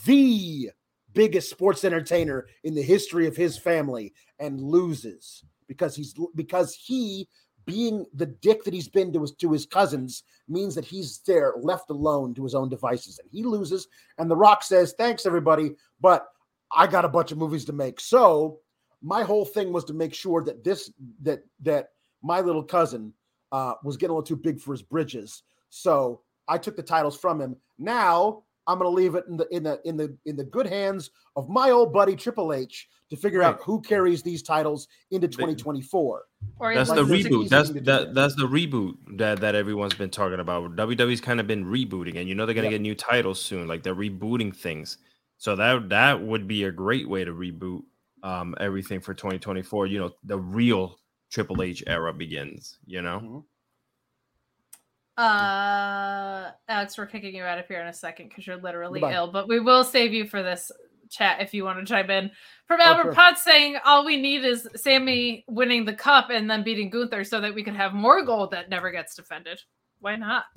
the biggest sports entertainer in the history of his family, and loses because he's because he being the dick that he's been to his to his cousins means that he's there left alone to his own devices. And he loses and the rock says thanks everybody but i got a bunch of movies to make. So my whole thing was to make sure that this that that my little cousin uh, was getting a little too big for his bridges so i took the titles from him. Now i'm going to leave it in the in the in the in the good hands of my old buddy triple h to figure out who carries these titles into 2024 Or That's is the like there's an reboot. That's thing to do that. That's the reboot that that everyone's been talking about. WWE's kind of been rebooting, and you know they're gonna Yep. get new titles soon. Like they're rebooting things, so that that would be a great way to reboot um, everything for 2024. You know, the real Triple H era begins. You know, Mhm. Uh, Alex, we're kicking you out of here in a second because you're literally Goodbye. ill, but we will save you for this chat if you want to chime in. From Oh, Albert sure. Potts saying all we need is Sami winning the cup and then beating Gunther so that we can have more gold that never gets defended. Why not? [LAUGHS]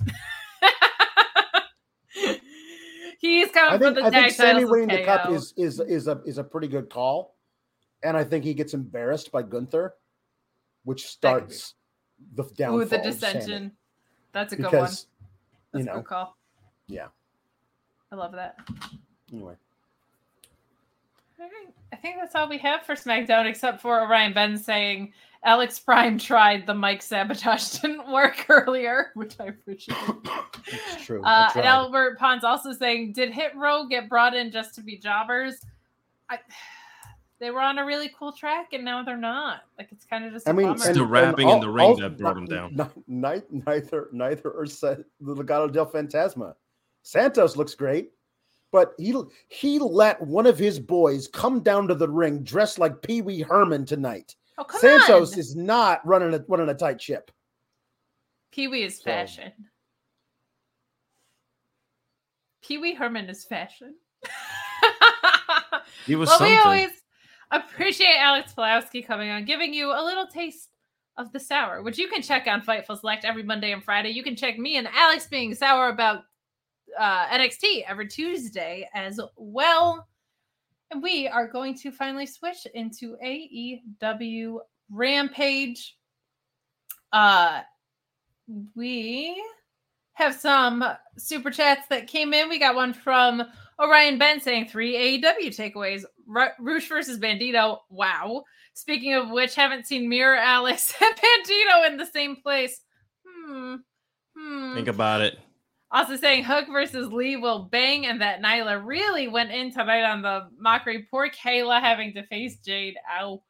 He's coming I for think the I think Sami winning the cup is is is a is a pretty good call, and I think he gets embarrassed by Gunther, which That could be. starts the downfall. Ooh, the of Sami. dissension. That's a good one. That's you a know good call. yeah. I love that. Anyway, All right. I think that's all we have for SmackDown, except for Orion Ben saying Alex Prime tried the mic sabotage [LAUGHS] didn't work earlier, which I appreciate. [COUGHS] it's true. Uh, and. Albert Pons also saying, did Hit Row get brought in just to be jobbers? I, they were on a really cool track, and now they're not. Like it's kind of just. a I mean, bummer. It's the rapping in the ring that brought him down. Neither, neither, neither, or Sa- the Legado del Fantasma. Santos looks great, but he he let one of his boys come down to the ring dressed like Pee Wee Herman tonight. oh come Santos on, is not running a running a tight ship. Pee Wee is So- fashion. Pee Wee Herman is fashion. [LAUGHS] he was well, something. we always appreciate Alex Pulowski coming on, giving you a little taste of the sour, which you can check on Fightful Select every Monday and Friday. You can check me and Alex being sour about uh, NXT every Tuesday as well. And we are going to finally switch into AEW Rampage. Uh, we have some super chats that came in. We got one from Orion Ben saying three AEW takeaways. Rush versus Bandito. Wow. Speaking of which, haven't seen Mirror Alex [LAUGHS] and Bandito in the same place. Hmm. Hmm. Think about it. Also saying Hook versus Lee will bang, and that Nyla really went in tonight on the mockery. Poor Kayla having to face Jade. Ow.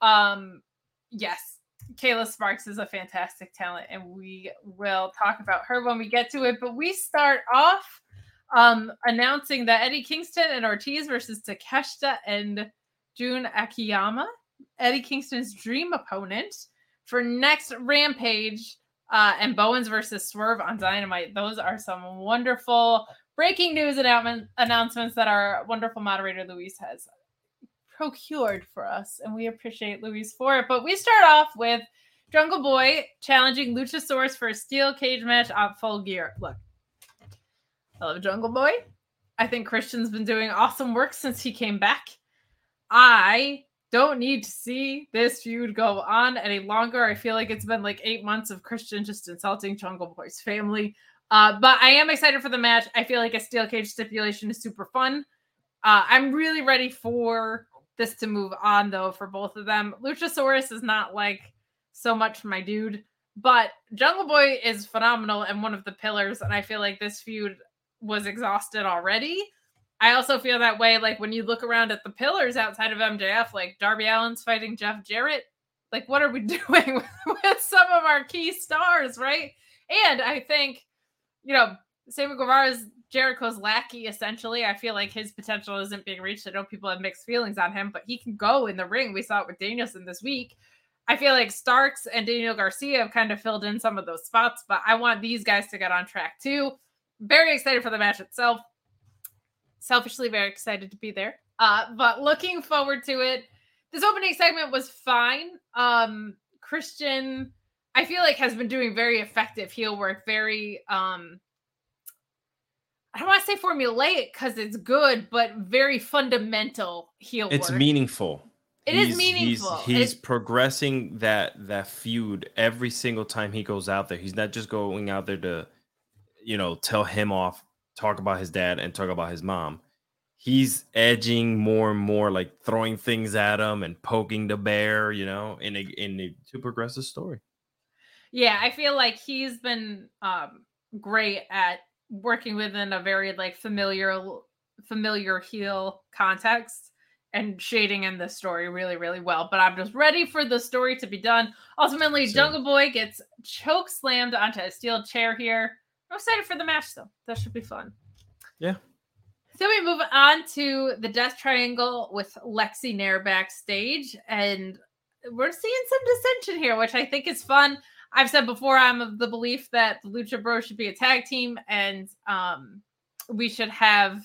Um, yes, Kayla Sparks is a fantastic talent, and we will talk about her when we get to it. But we start off um announcing that Eddie Kingston and Ortiz versus Takeshita and Jun Akiyama, Eddie Kingston's dream opponent for next Rampage uh, and Bowens versus Swerve on Dynamite. Those are some wonderful breaking news announcement, announcements that our wonderful moderator Luis has procured for us, and we appreciate Luis for it. But we start off with Jungle Boy challenging Luchasaurus for a steel cage match on full gear. Look, I love Jungle Boy. I think Christian's been doing awesome work since he came back. I don't need to see this feud go on any longer. I feel like it's been like eight months of Christian just insulting Jungle Boy's family. Uh, but I am excited for the match. I feel like a steel cage stipulation is super fun. Uh, I'm really ready for this to move on though for both of them. Luchasaurus is not like so much my dude, but Jungle Boy is phenomenal and one of the pillars. And I feel like this feud was exhausted already. I also feel that way. Like when you look around at the pillars outside of MJF, like Darby Allin's fighting Jeff Jarrett. Like, what are we [LAUGHS] doing with, some of our key stars, right? And I think, you know, Sammy Guevara's Jericho's lackey, essentially. I feel like his potential isn't being reached. I know people have mixed feelings on him, but he can go in the ring. We saw it with Danielson this week. I feel like Starks and Daniel Garcia have kind of filled in some of those spots, but I want these guys to get on track too. Very excited for the match itself selfishly very excited to be there. Uh, but looking forward to it. This opening segment was fine. Um, Christian, I feel like has been doing very effective heel work, very um I don't want to say formulaic because it's good, but very fundamental heel work. It's work. meaningful. It is He's- meaningful. He's, he's progressing that that feud every single time he goes out there. He's not just going out there to, you know, tell him off, talk about his dad, and talk about his mom. He's edging more and more, like throwing things at him and poking the bear, you know, in a in a to progress the story. Yeah, I feel like he's been um great at working within a very like familiar familiar heel context and shading in the story really really well. But I'm just ready for the story to be done. Ultimately. Jungle Boy gets choke slammed onto a steel chair here. I'm excited for the match though. That should be fun. Yeah. So we move on to the Death Triangle with Lexy Nair backstage, and we're seeing some dissension here, which I think is fun. I've said before, I'm of the belief that the Lucha Bros should be a tag team, and um, we should have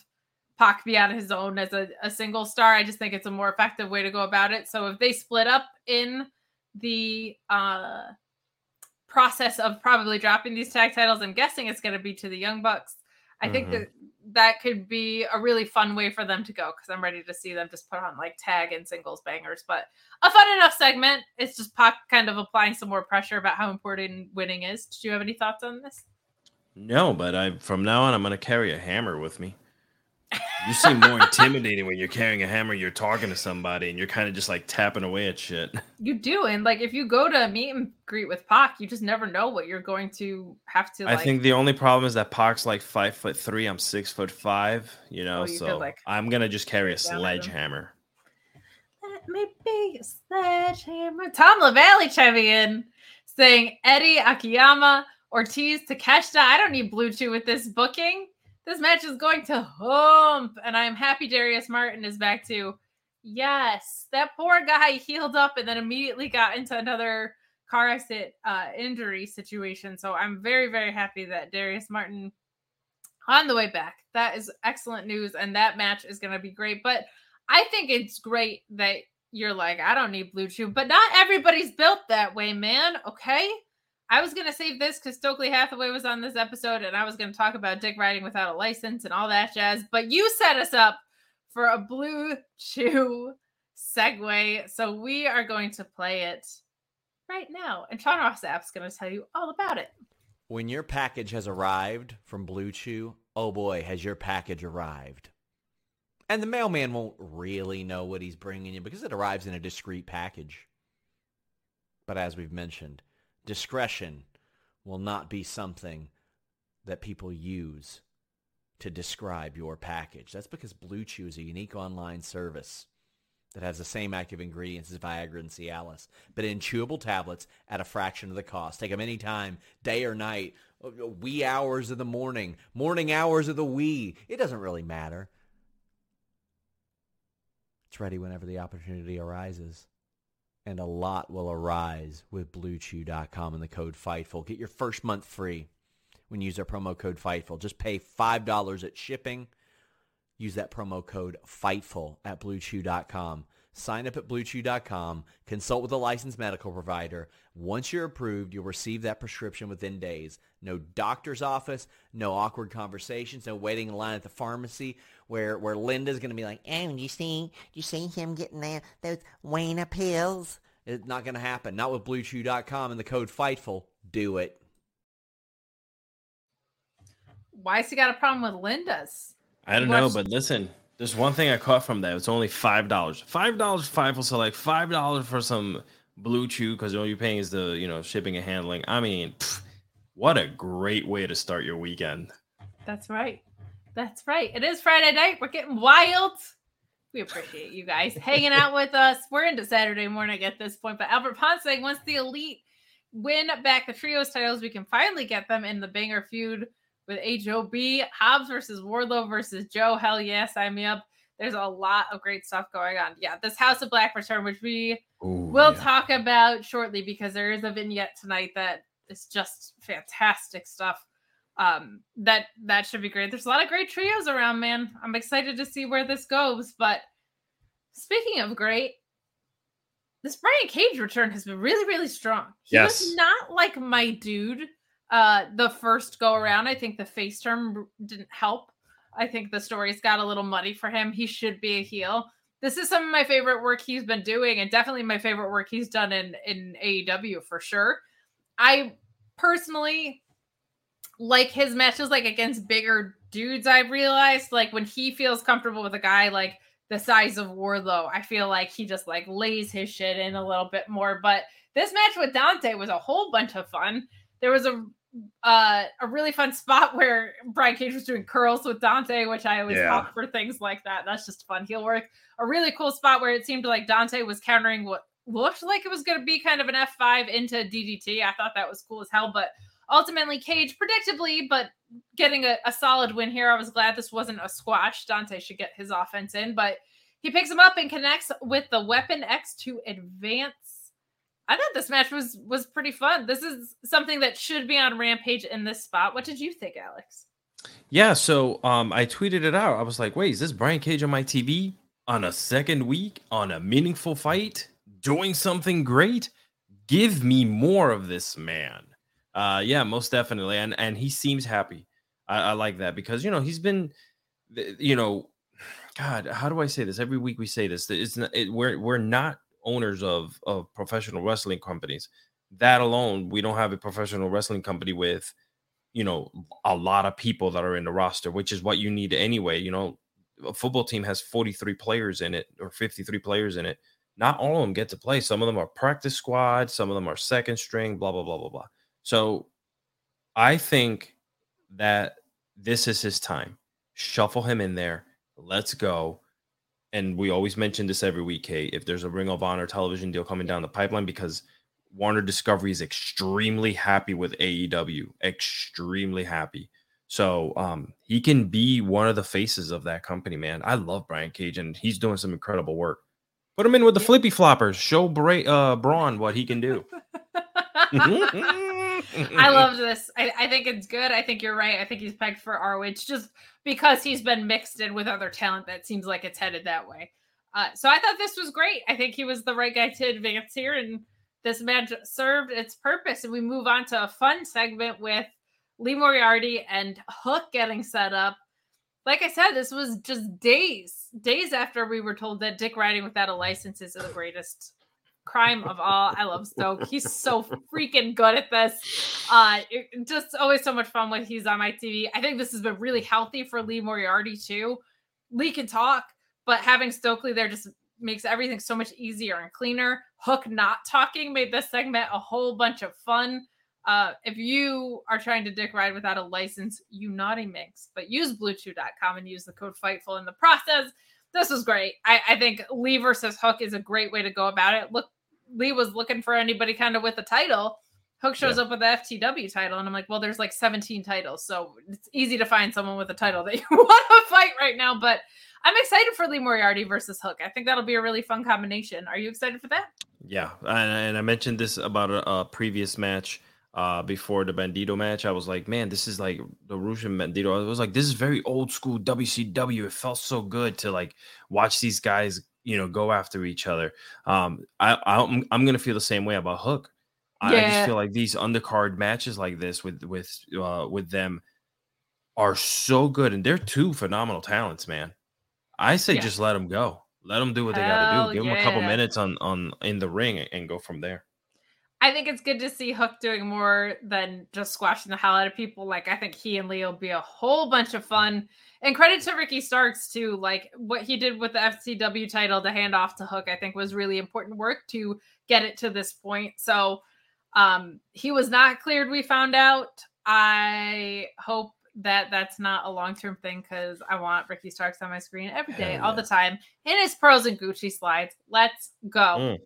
Pac be on his own as a, a single star. I just think it's a more effective way to go about it. So if they split up in the uh, process of probably dropping these tag titles, I'm guessing it's going to be to the Young Bucks. I think Mhm. that that could be a really fun way for them to go because I'm ready to see them just put on like tag and singles bangers. But a fun enough segment. It's just Pac kind of applying some more pressure about how important winning is. Did you have any thoughts on this? No, but I from now on I'm gonna carry a hammer with me. You seem more intimidating when you're carrying a hammer. You're talking to somebody and you're kind of just like tapping away at shit. You do, and like if you go to a meet and greet with Pac, you just never know what you're going to have to. I think the only problem is that Pac's like five foot three. I'm six foot five. You know, Oh, you could, so like, I'm gonna just carry a get down with 'em. sledgehammer. Let me be a sledgehammer. Tom LaValle chiming in, saying Eddie Akiyama, Ortiz Takeshita. I don't need Blue Chew with this booking. This match is going to hump, and I'm happy Darius Martin is back too. Yes, that poor guy healed up and then immediately got into another car accident uh, injury situation. So I'm very, very happy that Darius Martin on the way back. That is excellent news, and that match is going to be great. But I think it's great that you're like, I don't need Blue Chew, but not everybody's built that way, man. Okay. I was going to save this because Stokely Hathaway was on this episode and I was going to talk about dick riding without a license and all that jazz, but you set us up for a Blue Chew segue. So we are going to play it right now. And Sean Ross Sapp's going to tell you all about it. When your package has arrived from Blue Chew, oh boy, has your package arrived. And the mailman won't really know what he's bringing you because it arrives in a discreet package. But as we've mentioned, discretion will not be something that people use to describe your package. That's because Blue Chew is a unique online service that has the same active ingredients as Viagra and Cialis, but in chewable tablets at a fraction of the cost. Take them anytime, day or night, wee hours of the morning, morning hours of the wee. It doesn't really matter. It's ready whenever the opportunity arises. And a lot will arise with BlueChew.com and the code FIGHTFUL. Get your first month free when you use our promo code FIGHTFUL. Just pay $5 at shipping. Use that promo code FIGHTFUL at BlueChew.com. Sign up at BlueChew.com. Consult with a licensed medical provider. Once you're approved, you'll receive that prescription within days. No doctor's office, no awkward conversations, no waiting in line at the pharmacy where, where Linda's going to be like, oh, you see, you see him getting there, those Wayne pills? It's not going to happen. Not with BlueChew.com and the code FIGHTFUL. Do it. Why's he got a problem with Linda's? I don't know, but listen, there's one thing I caught from that. It's only five dollars. Five dollars, five so like five dollars for some blue chew because all you're paying is the you know shipping and handling. I mean, pff, what a great way to start your weekend. That's right. That's right. It is Friday night. We're getting wild. We appreciate you guys hanging out with us. We're into Saturday morning at this point, but Albert Ponce once the elite win back the trios titles, we can finally get them in the banger feud with HOB, Hobbs versus Wardlow versus Joe. Hell yeah, sign me up. There's a lot of great stuff going on. Yeah, this House of Black return, which we Ooh, will yeah. talk about shortly because there is a vignette tonight that is just fantastic stuff. Um, that that should be great. There's a lot of great trios around, man. I'm excited to see where this goes. But speaking of great, this Brian Cage return has been really, really strong. He yes. was not like my dude uh the first go around. I think the face turn didn't help. I think the story's got a little muddy for him. He should be a heel. This is some of my favorite work he's been doing, and definitely my favorite work he's done in in AEW for sure. I personally like his matches like against bigger dudes. I've realized like when he feels comfortable with a guy like the size of Wardlow, I feel like he just like lays his shit in a little bit more. But this match with Dante was a whole bunch of fun. There was a uh, a really fun spot [LAUGHS] where Brian Cage was doing curls with Dante, which I always yeah. opt for things like that. That's just fun heel work. A really cool spot where it seemed like Dante was countering what looked like it was going to be kind of an F5 into DDT. I thought that was cool as hell, but ultimately Cage predictably, but getting a, a solid win here. I was glad this wasn't a squash. Dante should get his offense in, but he picks him up and connects with the Weapon X to advance I thought this match was was pretty fun. This is something that should be on Rampage in this spot. What did you think, Alex? Yeah, so um, I tweeted it out. I was like, "Wait, is this Brian Cage on my TV on a second week on a meaningful fight, doing something great? Give me more of this man." Uh, yeah, most definitely, and and he seems happy. I, I like that because you know he's been, you know, [SIGHS] God, how do I say this? Every week we say this. It's not, it, we're we're not owners of of professional wrestling companies. That alone, we don't have a professional wrestling company with, you know, a lot of people that are in the roster, which is what you need anyway. You know, a football team has 43 players in it or 53 players in it. Not all of them get to play. Some of them are practice squad, some of them are second string, blah, blah, blah, blah, blah. So I think that this is his time. Shuffle him in there. Let's go and we always mention this every week, Kate, if there's a Ring of Honor television deal coming down the pipeline, because Warner Discovery is extremely happy with AEW, extremely happy. So um, he can be one of the faces of that company, man. I love Brian Cage, and he's doing some incredible work. Put him in with the flippy floppers. Show Bra- uh, Braun what he can do. [LAUGHS] [LAUGHS] I love [LAUGHS] this. I, I, think it's good. I think you're right. I think he's pegged for ROH just because he's been mixed in with other talent that seems like it's headed that way. Uh, so I thought this was great. I think he was the right guy to advance here, and this match served its purpose. And we move on to a fun segment with Lee Moriarty and Hook getting set up. Like I said, this was just days, days after we were told that Dick riding without a license is the greatest crime of all. I love Stoke. He's so freaking good at this. Uh, it, just always so much fun when he's on my TV. I think this has been really healthy for Lee Moriarty too. Lee can talk, but having Stokely there just makes everything so much easier and cleaner. Hook not talking made this segment a whole bunch of fun. Uh, if you are trying to dick ride without a license, you naughty minx, but use bluechew.com and use the code FIGHTFUL in the process. This was great. I, I think Lee versus Hook is a great way to go about it. Look, Lee was looking for anybody kind of with a title. Hook shows Yeah. up with the FTW title, and I'm like, well, there's like 17 titles, so it's easy to find someone with a title that [LAUGHS] you want to fight right now. But I'm excited for Lee Moriarty versus Hook. I think that'll be a really fun combination. Are you excited for that? Yeah, and, and I mentioned this about a, a previous match uh, before the Bandito match. I was like, man, this is like the Rush and Bandito. I was like, this is very old school WCW. It felt so good to like watch these guys, you know, go after each other. Um, I, I'm I'm gonna feel the same way about Hook. I, I just feel like these undercard matches like this with with uh, with them are so good, and they're two phenomenal talents, man. I say Yeah. just let them go. Let them do what they got to do. Give them a couple minutes on on in the ring and- go from there. I think it's good to see Hook doing more than just squashing the hell out of people. Like I think he and Leo will be a whole bunch of fun. And credit to Ricky Starks too. Like what he did with the FTW title to hand off to Hook, I think was really important work to get it to this point. So um he was not cleared, we found out. I hope that that's not a long-term thing because I want Ricky Starks on my screen every day, Hell all the time, in his pearls and Gucci slides. Let's go. Mm.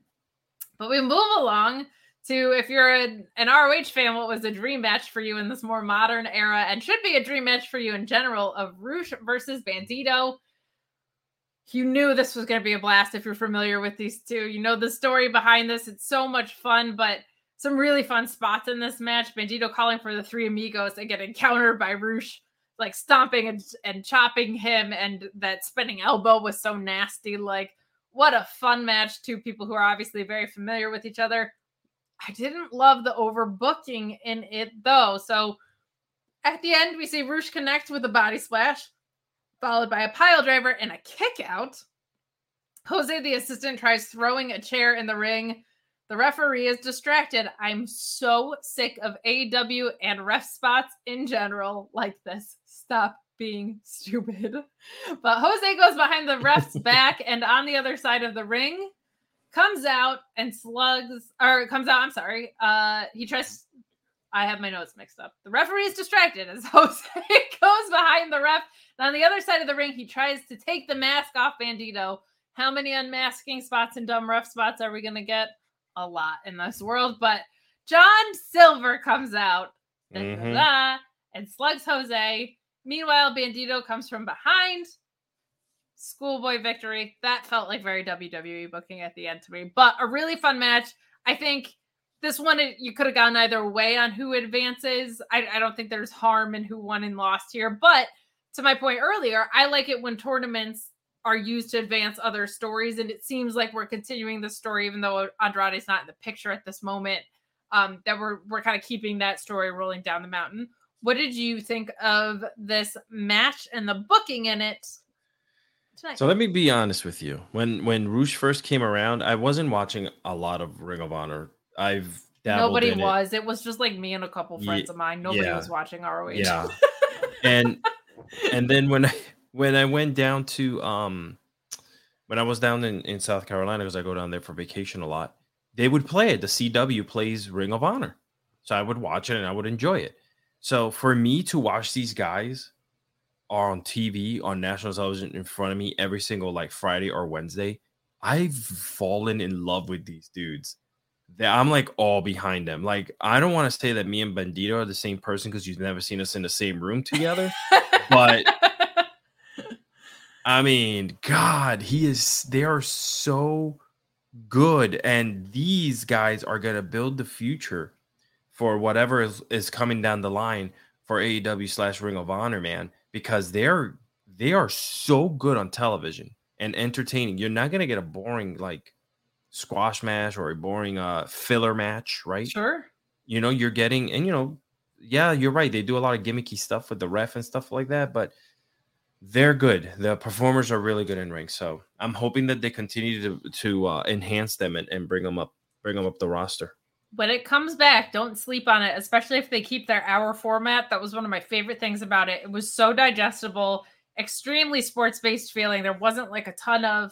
But we move along to if you're an, an ROH fan, what was a dream match for you in this more modern era and should be a dream match for you in general of Rush versus Bandito. You knew this was going to be a blast if you're familiar with these two. You know the story behind this. It's so much fun, but some really fun spots in this match. Bandito calling for the three amigos and get encountered by Rush, like stomping and, and chopping him, and that spinning elbow was so nasty. Like, what a fun match. Two people who are obviously very familiar with each other. I didn't love the overbooking in it though. So at the end, we see Rush connect with a body splash, followed by a pile driver and a kick out. Jose, the assistant, tries throwing a chair in the ring. The referee is distracted. I'm so sick of AEW and ref spots in general like this. Stop being stupid. [LAUGHS] But Jose goes behind the ref's [LAUGHS] back and on the other side of the ring comes out and slugs or comes out, I'm sorry. Uh he tries I have my notes mixed up. The referee is distracted as [LAUGHS] Jose goes behind the ref. And on the other side of the ring, he tries to take the mask off Bandito. How many unmasking spots and dumb ref spots are we gonna get? A lot in this world, but John Silver comes out Mhm. and slugs Jose. Meanwhile, Bandito comes from behind. Schoolboy victory. That felt like very WWE booking at the end to me, but a really fun match. I think this one you could have gone either way on who advances. I, I don't think there's harm in who won and lost here, but to my point earlier, I like it when tournaments are used to advance other stories, and it seems like we're continuing the story, even though Andrade's not in the picture at this moment. Um, that we're we're kind of keeping that story rolling down the mountain. What did you think of this match and the booking in it So let me be honest with you. When when Rush first came around, I wasn't watching a lot of Ring of Honor. I've Nobody in it. was. It. was just like me and a couple friends of mine. Nobody yeah. was watching ROH. Yeah. [LAUGHS] and and then when I when I went down to um when I was down in, in South Carolina, because I go down there for vacation a lot, they would play it. The CW plays Ring of Honor. So I would watch it and I would enjoy it. So for me to watch these guys on TV on national television in front of me every single like Friday or Wednesday, I've fallen in love with these dudes. They- I'm like all behind them. Like I don't want to say that me and Bandito are the same person because you've never seen us in the same room together. But- I mean, God, he is. They are so good, and these guys are gonna build the future for whatever is, is coming down the line for AEW slash Ring of Honor, man, because they're they are so good on television and entertaining. You're not gonna get a boring like squash match or a boring uh filler match, right? sure. you know you're getting and you know yeah you're right they do a lot of gimmicky stuff with the ref and stuff like that but they're good the performers are really good in ring so i'm hoping that they continue to to uh, enhance them and, and bring them up bring them up the roster when it comes back, don't sleep on it, especially if they keep their hour format. That was one of my favorite things about it. It was so digestible, extremely sports based feeling. There wasn't like a ton of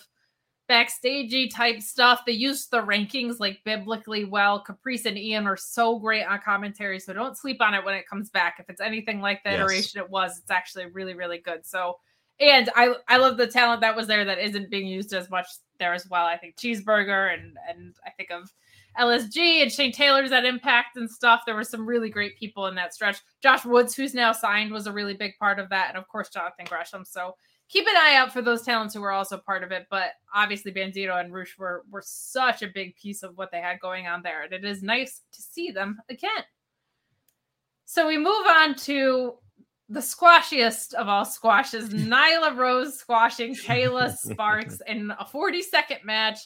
backstagey type stuff. They used the rankings like biblically well. Caprice and Ian are so great on commentary, so don't sleep on it when it comes back. If it's anything like the yes. iteration it was, it's actually really, really good. So, and I I love the talent that was there that isn't being used as much there as well. I think Cheeseburger and and I think of LSG and Shane Taylor's at Impact and stuff. There were some really great people in that stretch. Josh Woods, who's now signed, was a really big part of that, and of course Jonathan Gresham. So keep an eye out for those talents who were also part of it. But obviously, Bandito and Rush were were such a big piece of what they had going on there, and it is nice to see them again. So we move on to the squashiest of all squashes, [LAUGHS] Nyla Rose squashing Kayla [LAUGHS] Sparks in a 40 second match.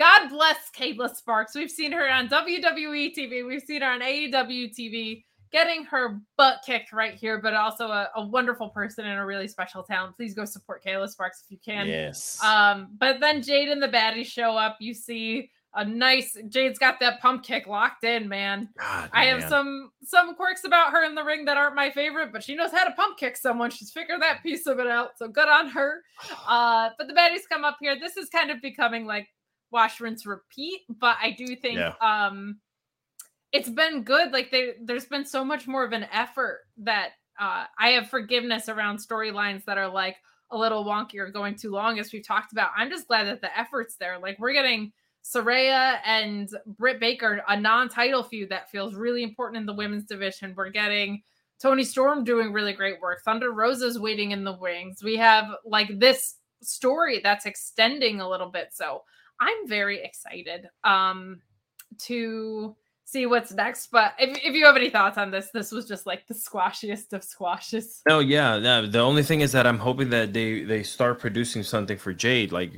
God bless Kayla Sparks. We've seen her on WWE TV, we've seen her on AEW TV getting her butt kicked right here, but also a, a, wonderful person and a really special talent. Please go support Kayla Sparks if you can. Yes. Um, but then Jade and the baddies show up. You see a nice Jade's got that pump kick locked in, man. God, I man. have some some quirks about her in the ring that aren't my favorite, but she knows how to pump kick someone. She's figured that piece of it out. So good on her. [SIGHS] Uh, but the baddies come up here. This is kind of becoming like wash, rinse, repeat. But I do think yeah. um it's been good. Like they, there's been so much more of an effort that uh, I have forgiveness around storylines that are like a little wonky or going too long, as we've talked about. I'm just glad that the effort's there. Like we're getting Saraya and Britt Baker a non-title feud that feels really important in the women's division. We're getting Toni Storm doing really great work. Thunder Rosa's waiting in the wings. We have like this story that's extending a little bit. So I'm very excited um to see what's next. But if, if you have any thoughts on this, this was just like the squashiest of squashes. Oh yeah, yeah. The only thing is that I'm hoping that they they start producing something for Jade. Like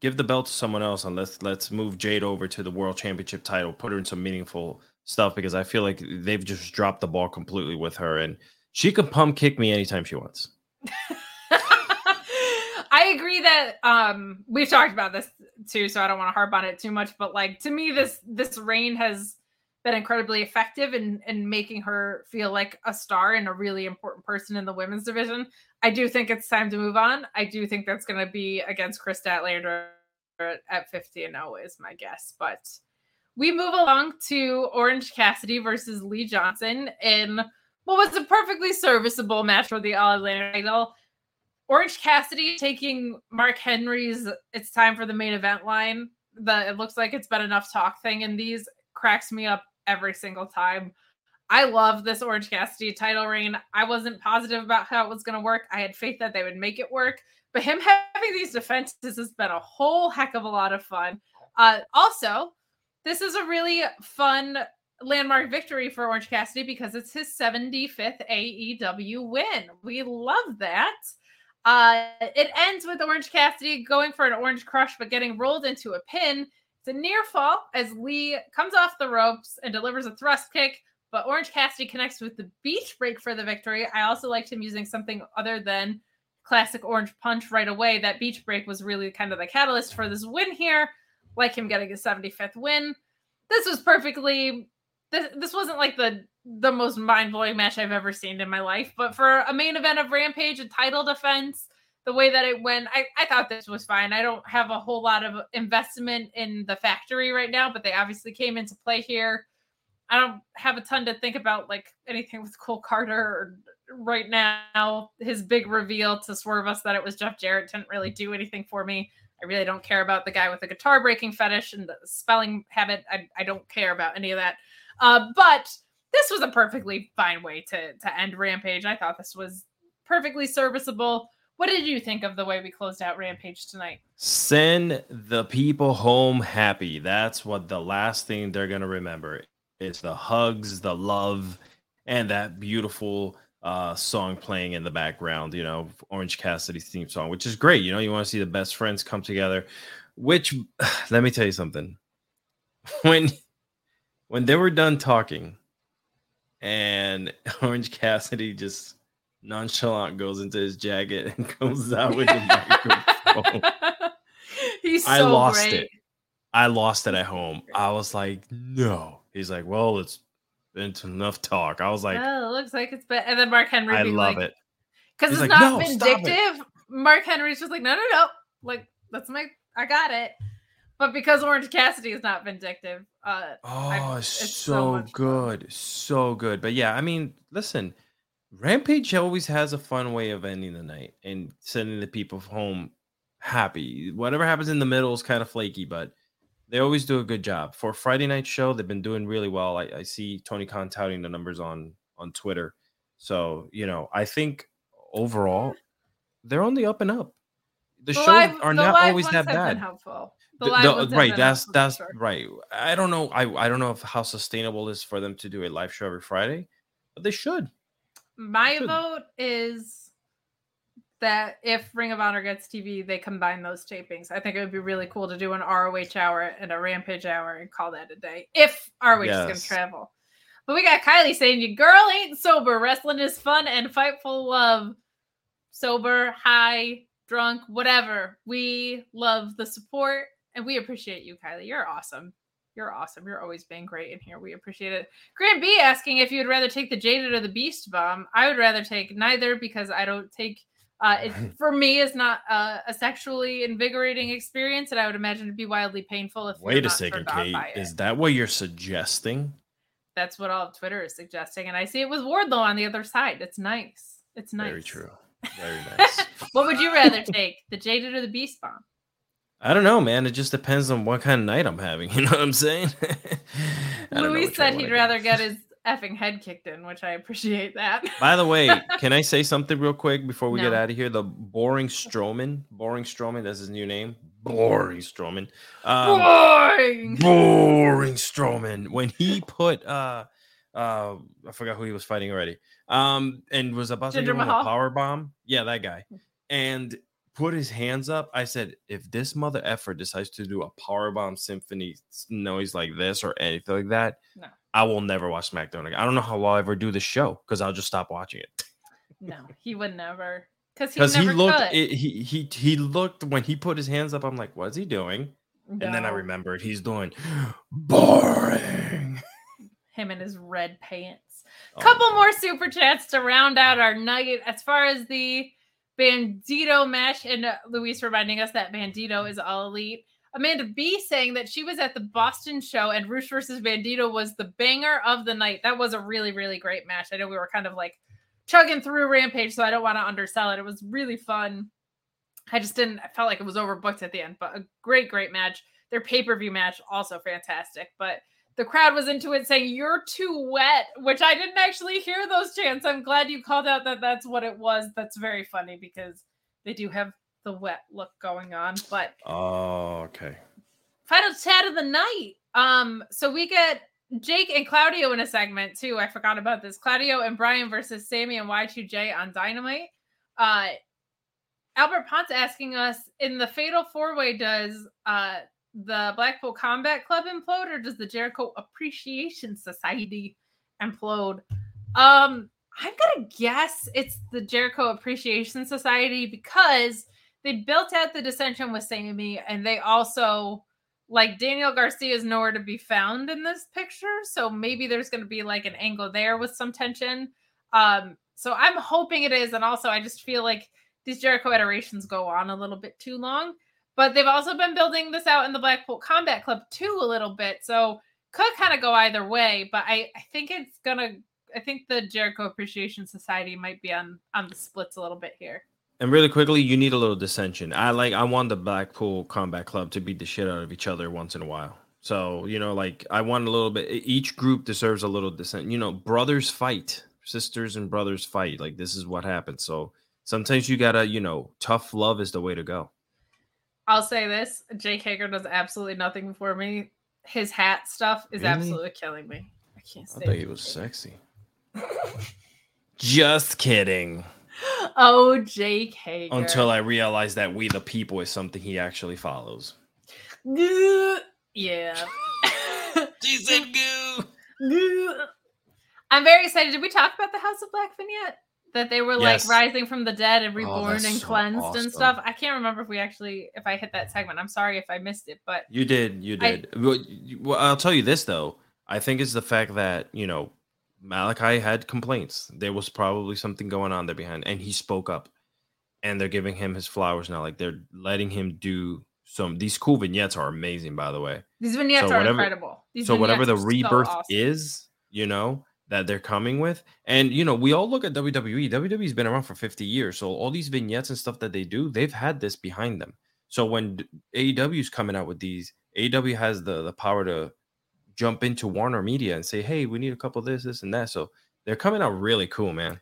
give the belt to someone else and let's let's move Jade over to the world championship title, put her in some meaningful stuff because I feel like they've just dropped the ball completely with her and she can pump kick me anytime she wants. [LAUGHS] I agree that um we've talked about this too, so I don't want to harp on it too much. But like to me, this this reign has been incredibly effective in in making her feel like a star and a really important person in the women's division. I do think it's time to move on. I do think that's going to be against Kris Statlander at 50 and 0 is my guess. But we move along to Orange Cassidy versus Lee Johnson in what was a perfectly serviceable match for the All Atlantic title. Orange Cassidy taking Mark Henry's "It's time for the main event" line. The it looks like it's been enough talk thing in these cracks me up every single time. I love this Orange Cassidy title reign. I wasn't positive about how it was going to work. I had faith that they would make it work, but him having these defenses has been a whole heck of a lot of fun. Uh, also, this is a really fun landmark victory for Orange Cassidy because it's his 75th AEW win. We love that. Uh, it ends with Orange Cassidy going for an orange crush, but getting rolled into a pin. It's a near fall as Lee comes off the ropes and delivers a thrust kick, but Orange Cassidy connects with the beach break for the victory. I also liked him using something other than classic orange punch right away. That beach break was really kind of the catalyst for this win here, like him getting his 75th win. This was perfectly this, this wasn't like the the most mind-blowing match I've ever seen in my life, but for a main event of Rampage, a title defense, the way that it went, I, I thought this was fine. I don't have a whole lot of investment in the factory right now, but they obviously came into play here. I don't have a ton to think about like anything with Cole Karter right now. His big reveal to swerve us that it was Jeff Jarrett didn't really do anything for me. I really don't care about the guy with the guitar breaking fetish and the spelling habit. I, I don't care about any of that. Uh, but this was a perfectly fine way to to end Rampage. I thought this was perfectly serviceable. What did you think of the way we closed out Rampage tonight? Send the people home happy. That's what the last thing they're to remember. It's the hugs, the love, and that beautiful uh, song playing in the background, you know, Orange Cassidy's theme song, which is great. You know, you want to see the best friends come together, which [SIGHS] let me tell you something. [LAUGHS] When when they were done talking and [LAUGHS] Orange Cassidy just nonchalant goes into his jacket and [LAUGHS] comes out with the microphone. [LAUGHS] He's so I lost great. it. I lost it at home. I was like, no. He's like, well, it's been enough talk. I was like, oh, it looks like it's been. And then Mark Henry, I love like, it because it's like, not "No, vindictive. Mark Henry's just like, no, no, no. Like that's my. I got it. But because Orange Cassidy is not vindictive, uh, Oh, it's so, so much fun. good. So good. But yeah, I mean, listen, Rampage always has a fun way of ending the night and sending the people home happy. Whatever happens in the middle is kind of flaky, but they always do a good job. For a Friday night show, they've been doing really well. I, I see Tony Khan touting the numbers on on Twitter. So, you know, I think overall they're on the up and up. The, shows live- are the not always that bad. helpful. The The- live the- uh, right that's that's sure. right i don't know I, I don't know if how sustainable it is for them to do a live show every friday but they should My Should. vote is that if Ring of Honor gets TV, they combine those tapings. I think it would be really cool to do an ROH hour and a Rampage hour and call that a day. If ROH is going to travel. But we got Kylie saying, you girl ain't sober. Wrestling is fun and fightful love. Sober, high, drunk, whatever. We love the support and we appreciate you, Kylie. You're awesome. You're awesome. You're always being great in here. We appreciate it. Grant B asking if you'd rather take the Jaded or the Beast Bomb. I would rather take neither because I don't take. Uh, it for me is not uh, a sexually invigorating experience, and I would imagine it'd be wildly painful if. you're wait a not second kate is that what you're suggesting That's what all of Twitter is suggesting, and I see it with Wardlow on the other side. It's nice. It's nice. very true [LAUGHS] very nice what would you rather take, the Jaded or the Beast Bomb? I don't know man it just depends on what kind of night i'm having [LAUGHS] you know what i'm saying [LAUGHS] Louis which way I said he'd rather get his effing head kicked in, which I appreciate that. [LAUGHS] by the way can i say something real quick before we get out of here the boring strowman boring strowman that's his new name boring strowman um, Boring. boring Strowman when he put uh uh I forgot who he was fighting already. Um and was about to Jinder give him a power bomb. Yeah, that guy. And put his hands up. I said, if this mother effer decides to do a power bomb symphony noise like this or anything like that, No. I will never watch SmackDown again. I don't know how I'll ever do the show because I'll just stop watching it. No, he would never. Because he he looked it, he he he looked when he put his hands up, I'm like, what's he doing? And then I remembered he's doing boring. him in his red pants. Oh, Couple more super chats to round out our night. As far as the Bandito match, and uh, Luis reminding us that Bandito is all elite. Amanda B saying that she was at the Boston show and Rush versus Bandito was the banger of the night. That was a really, really great match. I know we were kind of like chugging through Rampage, so I don't want to undersell it. It was really fun. I just didn't, I felt like it was overbooked at the end, but a great, great match. Their pay per view match, also fantastic. But the crowd was into it saying you're too wet which i didn't actually hear those chants. I'm glad you called out that that's what it was. That's very funny because they do have the wet look going on but Oh, okay. final chat of the night. Um so we get jake and claudio in a segment too. I forgot about this. Claudio and brian versus sammy and y2j on dynamite. Uh albert ponce asking us in the fatal four way does uh the Blackpool Combat Club implode or does the Jericho Appreciation Society implode? Um, I'm gonna guess it's the Jericho Appreciation Society because they built out the dissension with Sammy and they also like Daniel Garcia is nowhere to be found in this picture. So maybe there's gonna be like an angle there with some tension. Um, so I'm hoping it is, and also I just feel like these Jericho iterations go on a little bit too long but they've also been building this out in the Blackpool Combat Club too a little bit. So could kind of go either way, but I, I think it's gonna I think the Jericho Appreciation Society might be on on the splits a little bit here. And really quickly, you need a little dissension. I like I want the Blackpool Combat Club to beat the shit out of each other once in a while. So, you know, like I want a little bit each group deserves a little dissent. You know, brothers fight, sisters and brothers fight. Like this is what happens. So sometimes you gotta, you know, tough love is the way to go. I'll say this: Jake Hager does absolutely nothing for me. His hat stuff is Really? absolutely killing me. I can't I thought he was sexy. [LAUGHS] Just kidding. Oh, Jake Hager. Until I realized that we the people is something he actually follows. yeah. [LAUGHS] She said goo. I'm very excited. Did we talk about the House of Blackfin yet? That they were Yes. like rising from the dead and Oh, reborn that's and so cleansed awesome. and stuff. I can't remember if we actually if I hit that segment. I'm sorry if I missed it, but You did, you did. Well, you- well, I'll tell you this though. I think it's the fact that you know Malakai had complaints. There was probably something going on there behind, and he spoke up. And they're giving him his flowers now. Like they're letting him do some these cool vignettes are amazing, by the way. These vignettes So are whatever- incredible. These so whatever the are so rebirth awesome. is, you know, that they're coming with, and you know, we all look at. WWE. WWE's been around for 50 years, so all these vignettes and stuff that they do, they've had this behind them. So when AEW's coming out with these, AEW has the the power to jump into Warner Media and say, "Hey, we need a couple of this, this, and that." So they're coming out really cool, man.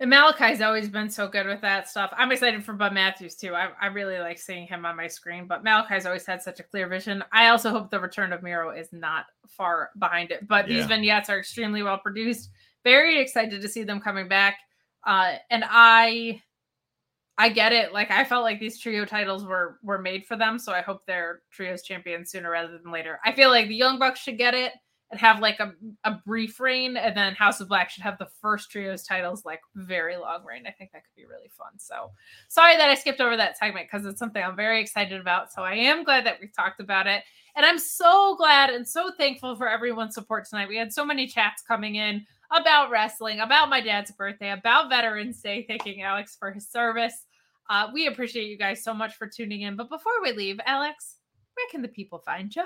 And Malakai's always been so good with that stuff. I'm excited for Bud Matthews too. I, I really like seeing him on my screen, but Malakai's always had such a clear vision. I also hope the return of Miro is not far behind it. But these vignettes are extremely well produced. Very excited to see them coming back. Uh, and I I get it. Like I felt like these trio titles were were made for them, so I hope they're trios champions sooner rather than later. I feel like the Young Bucks should get it and have like a, a brief reign, and then House of Black should have the first trios titles like very long reign. I think that could be really fun. So sorry that I skipped over that segment because it's something I'm very excited about. So I am glad that we talked about it. And I'm so glad and so thankful for everyone's support tonight. We had so many chats coming in about wrestling, about my dad's birthday, about Veterans Day, thanking Alex for his service. Uh, we appreciate you guys so much for tuning in. But before we leave, Alex, where can the people find you?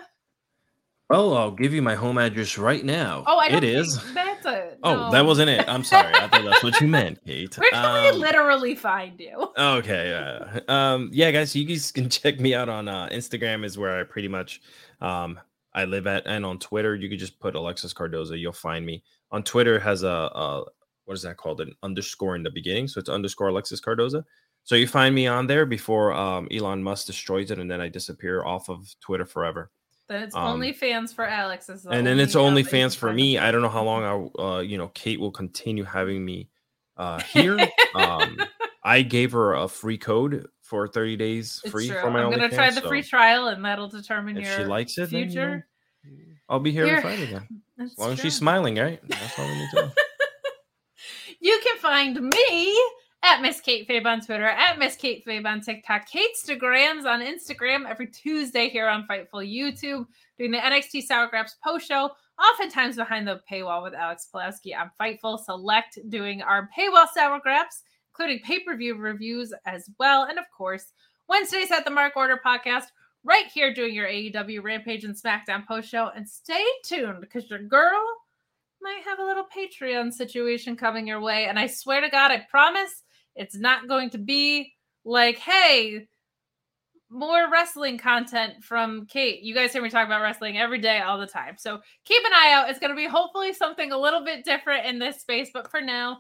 Oh, I'll give you my home address right now. Oh, I don't it is. That's a. Oh, that wasn't it. I'm sorry. I thought that's what you meant, Kate. Where can we Um, literally find you? [LAUGHS] Okay. Uh, um. Yeah, guys, you guys can [LAUGHS] check me out on uh, Instagram. Is where I pretty much um I live at, and on Twitter, you could just put Alexis Cardoza. You'll find me. On Twitter has a, a what is that called? An underscore in the beginning, so it's underscore Alexis Cardoza. So you find me on there before um, Elon Musk destroys it, and then I disappear off of Twitter forever. Then it's um, only fans for Alex. the and then it's only only account that you fans for me. I don't know how long I, uh, you know, Kate will continue having me uh here. um, [LAUGHS] I gave her a free code for 30 days free true. for my I'm gonna try the so free trial, and that'll determine If your she likes it, then, you know, future. I'll be here every Friday. [LAUGHS] That's As long as she's smiling, right? That's all we need to [LAUGHS] know. You can find me at Miss Kate Fabe on Twitter, at Miss Kate Fabe on TikTok, Kate'stagrams on Instagram every Tuesday here on Fightful YouTube, doing the NXT Sour Graps post show, oftentimes behind the paywall with Alex Pulaski on Fightful Select, doing our paywall Sour Graps, including pay per view reviews as well. And of course, Wednesdays at the Mark Order podcast, right here doing your AEW Rampage and SmackDown post show. And stay tuned because your girl might have a little Patreon situation coming your way. And I swear to God, I promise it's not going to be like, hey, more wrestling content from Kate. You guys hear me talk about wrestling every day, all the time. So keep an eye out. It's going to be hopefully something a little bit different in this space. But for now,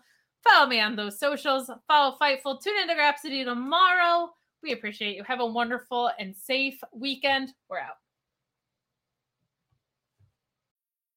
follow me on those socials. Follow Fightful. Tune into Grapsody tomorrow. We appreciate you. Have a wonderful and safe weekend. We're out.